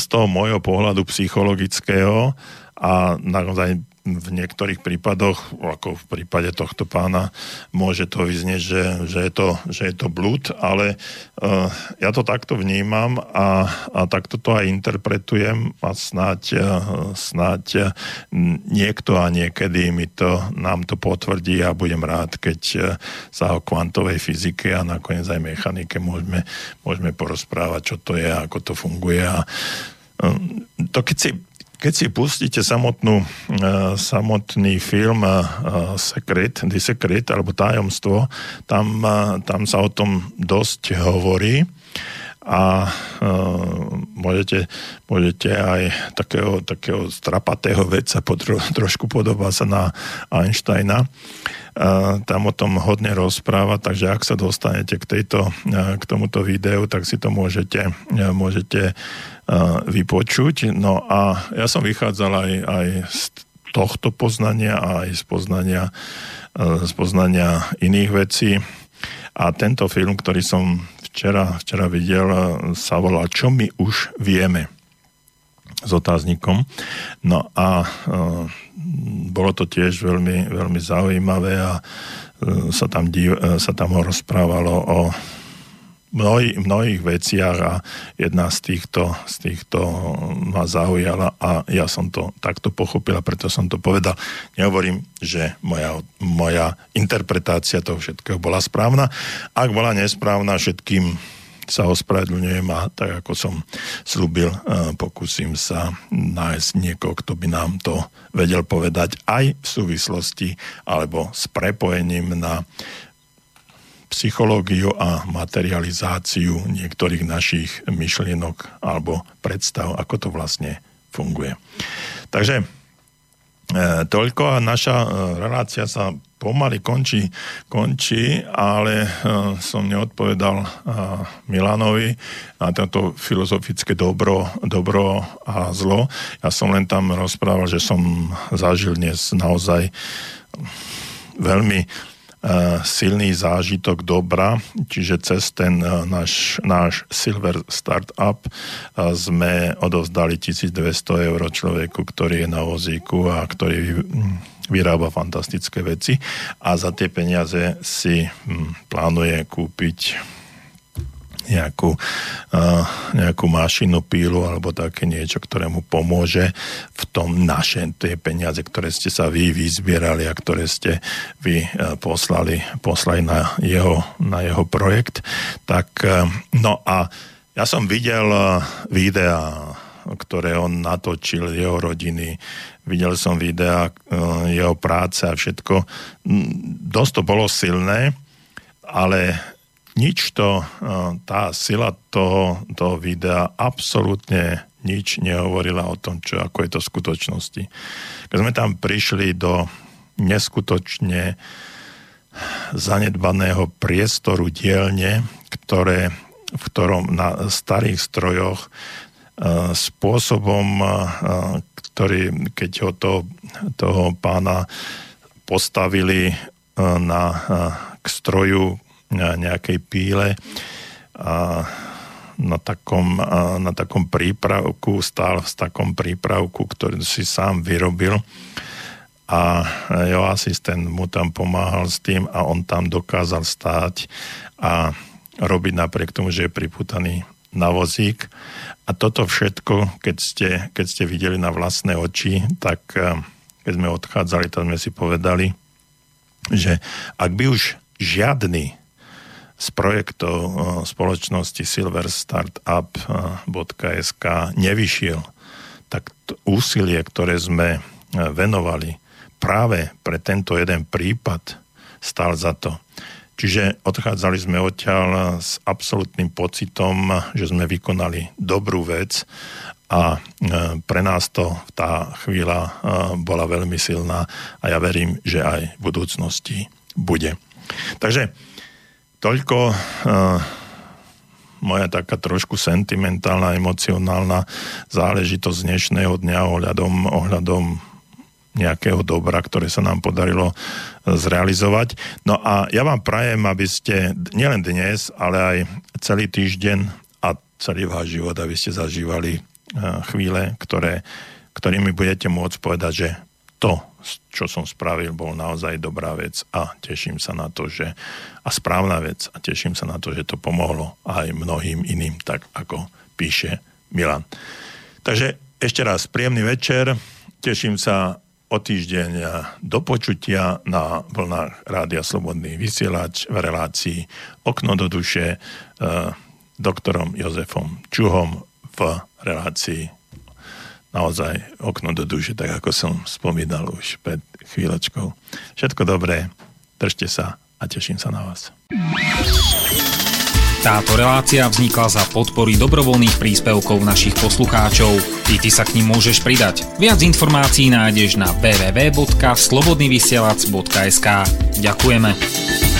z toho môjho pohľadu psychologického a naozaj v niektorých prípadoch, ako v prípade tohto pána, môže to vyznieť, že, že, je, to, že je to blúd, ale uh, ja to takto vnímam a, a takto to aj interpretujem a snáď, uh, snáď uh, niekto a niekedy mi to, nám to potvrdí a budem rád, keď sa o kvantovej fyzike a nakoniec aj mechanike môžeme, môžeme porozprávať, čo to je, ako to funguje a to keď si keď si pustíte samotnú, uh, samotný film uh, Secret, The Secret, alebo Tajomstvo, tam, uh, tam sa o tom dosť hovorí a uh, môžete, môžete aj takého, takého strapatého veca, potro, trošku podobá sa na Einsteina, uh, tam o tom hodne rozpráva, takže ak sa dostanete k, tejto, uh, k tomuto videu, tak si to môžete, uh, môžete vypočuť. No a ja som vychádzal aj, aj z tohto poznania a aj z poznania, z poznania iných vecí. A tento film, ktorý som včera, včera videl, sa volá Čo my už vieme s otáznikom. No a bolo to tiež veľmi, veľmi zaujímavé a sa tam, div, sa tam rozprávalo o mnohých, mnohých veciach a jedna z týchto, z týchto ma zaujala a ja som to takto pochopil a preto som to povedal. Nehovorím, že moja, moja interpretácia toho všetkého bola správna. Ak bola nesprávna, všetkým sa ospravedlňujem a tak ako som slúbil, eh, pokúsim sa nájsť niekoho, kto by nám to vedel povedať aj v súvislosti alebo s prepojením na psychológiu a materializáciu niektorých našich myšlienok alebo predstav, ako to vlastne funguje. Takže e, toľko a naša e, relácia sa pomaly končí, končí ale e, som neodpovedal Milanovi na toto filozofické dobro, dobro a zlo. Ja som len tam rozprával, že som zažil dnes naozaj veľmi silný zážitok dobra, čiže cez ten náš, náš Silver Startup sme odovzdali 1200 eur človeku, ktorý je na vozíku a ktorý vyrába fantastické veci. A za tie peniaze si plánuje kúpiť nejakú, uh, nejakú mašinu, pílu alebo také niečo, ktoré mu pomôže v tom naše, tie peniaze, ktoré ste sa vy vyzbierali a ktoré ste vy uh, poslali, poslali na jeho, na jeho projekt. Tak, uh, no a ja som videl uh, videá, ktoré on natočil, jeho rodiny, videl som videa, jeho práce a všetko. Dosť to bolo silné, ale nič to, tá sila toho, toho videa absolútne nič nehovorila o tom, čo, ako je to v skutočnosti. Keď sme tam prišli do neskutočne zanedbaného priestoru dielne, ktoré, v ktorom na starých strojoch spôsobom, ktorý, keď ho to, toho pána postavili na, k stroju, nejakej píle a na takom, na takom prípravku, stál v takom prípravku, ktorý si sám vyrobil a jeho asistent mu tam pomáhal s tým a on tam dokázal stáť a robiť napriek tomu, že je priputaný na vozík. A toto všetko, keď ste, keď ste videli na vlastné oči, tak keď sme odchádzali, tak sme si povedali, že ak by už žiadny z projektov eh, spoločnosti silverstartup.sk nevyšiel, tak úsilie, ktoré sme eh, venovali práve pre tento jeden prípad, stál za to. Čiže odchádzali sme odtiaľ s absolútnym pocitom, že sme vykonali dobrú vec a eh, pre nás to tá chvíľa bola veľmi silná a ja verím, že aj v budúcnosti bude. Takže Toľko uh, moja taká trošku sentimentálna, emocionálna záležitosť dnešného dňa ohľadom, ohľadom nejakého dobra, ktoré sa nám podarilo eh, zrealizovať. No a ja vám prajem, aby ste nielen dnes, ale aj celý týždeň a celý váš život, aby ste zažívali eh, chvíle, ktoré, ktorými budete môcť povedať, že to, čo som spravil, bol naozaj dobrá vec a teším sa na to, že a správna vec a teším sa na to, že to pomohlo aj mnohým iným, tak ako píše Milan. Takže ešte raz príjemný večer, teším sa o týždeň do počutia na vlnách Rádia Slobodný vysielač v relácii Okno do duše eh, doktorom Jozefom Čuhom v relácii naozaj okno do duše, tak ako som spomínal už pred chvíľočkou. Všetko dobré, držte sa a teším sa na vás. Táto relácia vznikla za podpory dobrovoľných príspevkov našich poslucháčov. Ty, ty sa k ním môžeš pridať. Viac informácií nájdeš na www.slobodnyvysielac.sk Ďakujeme.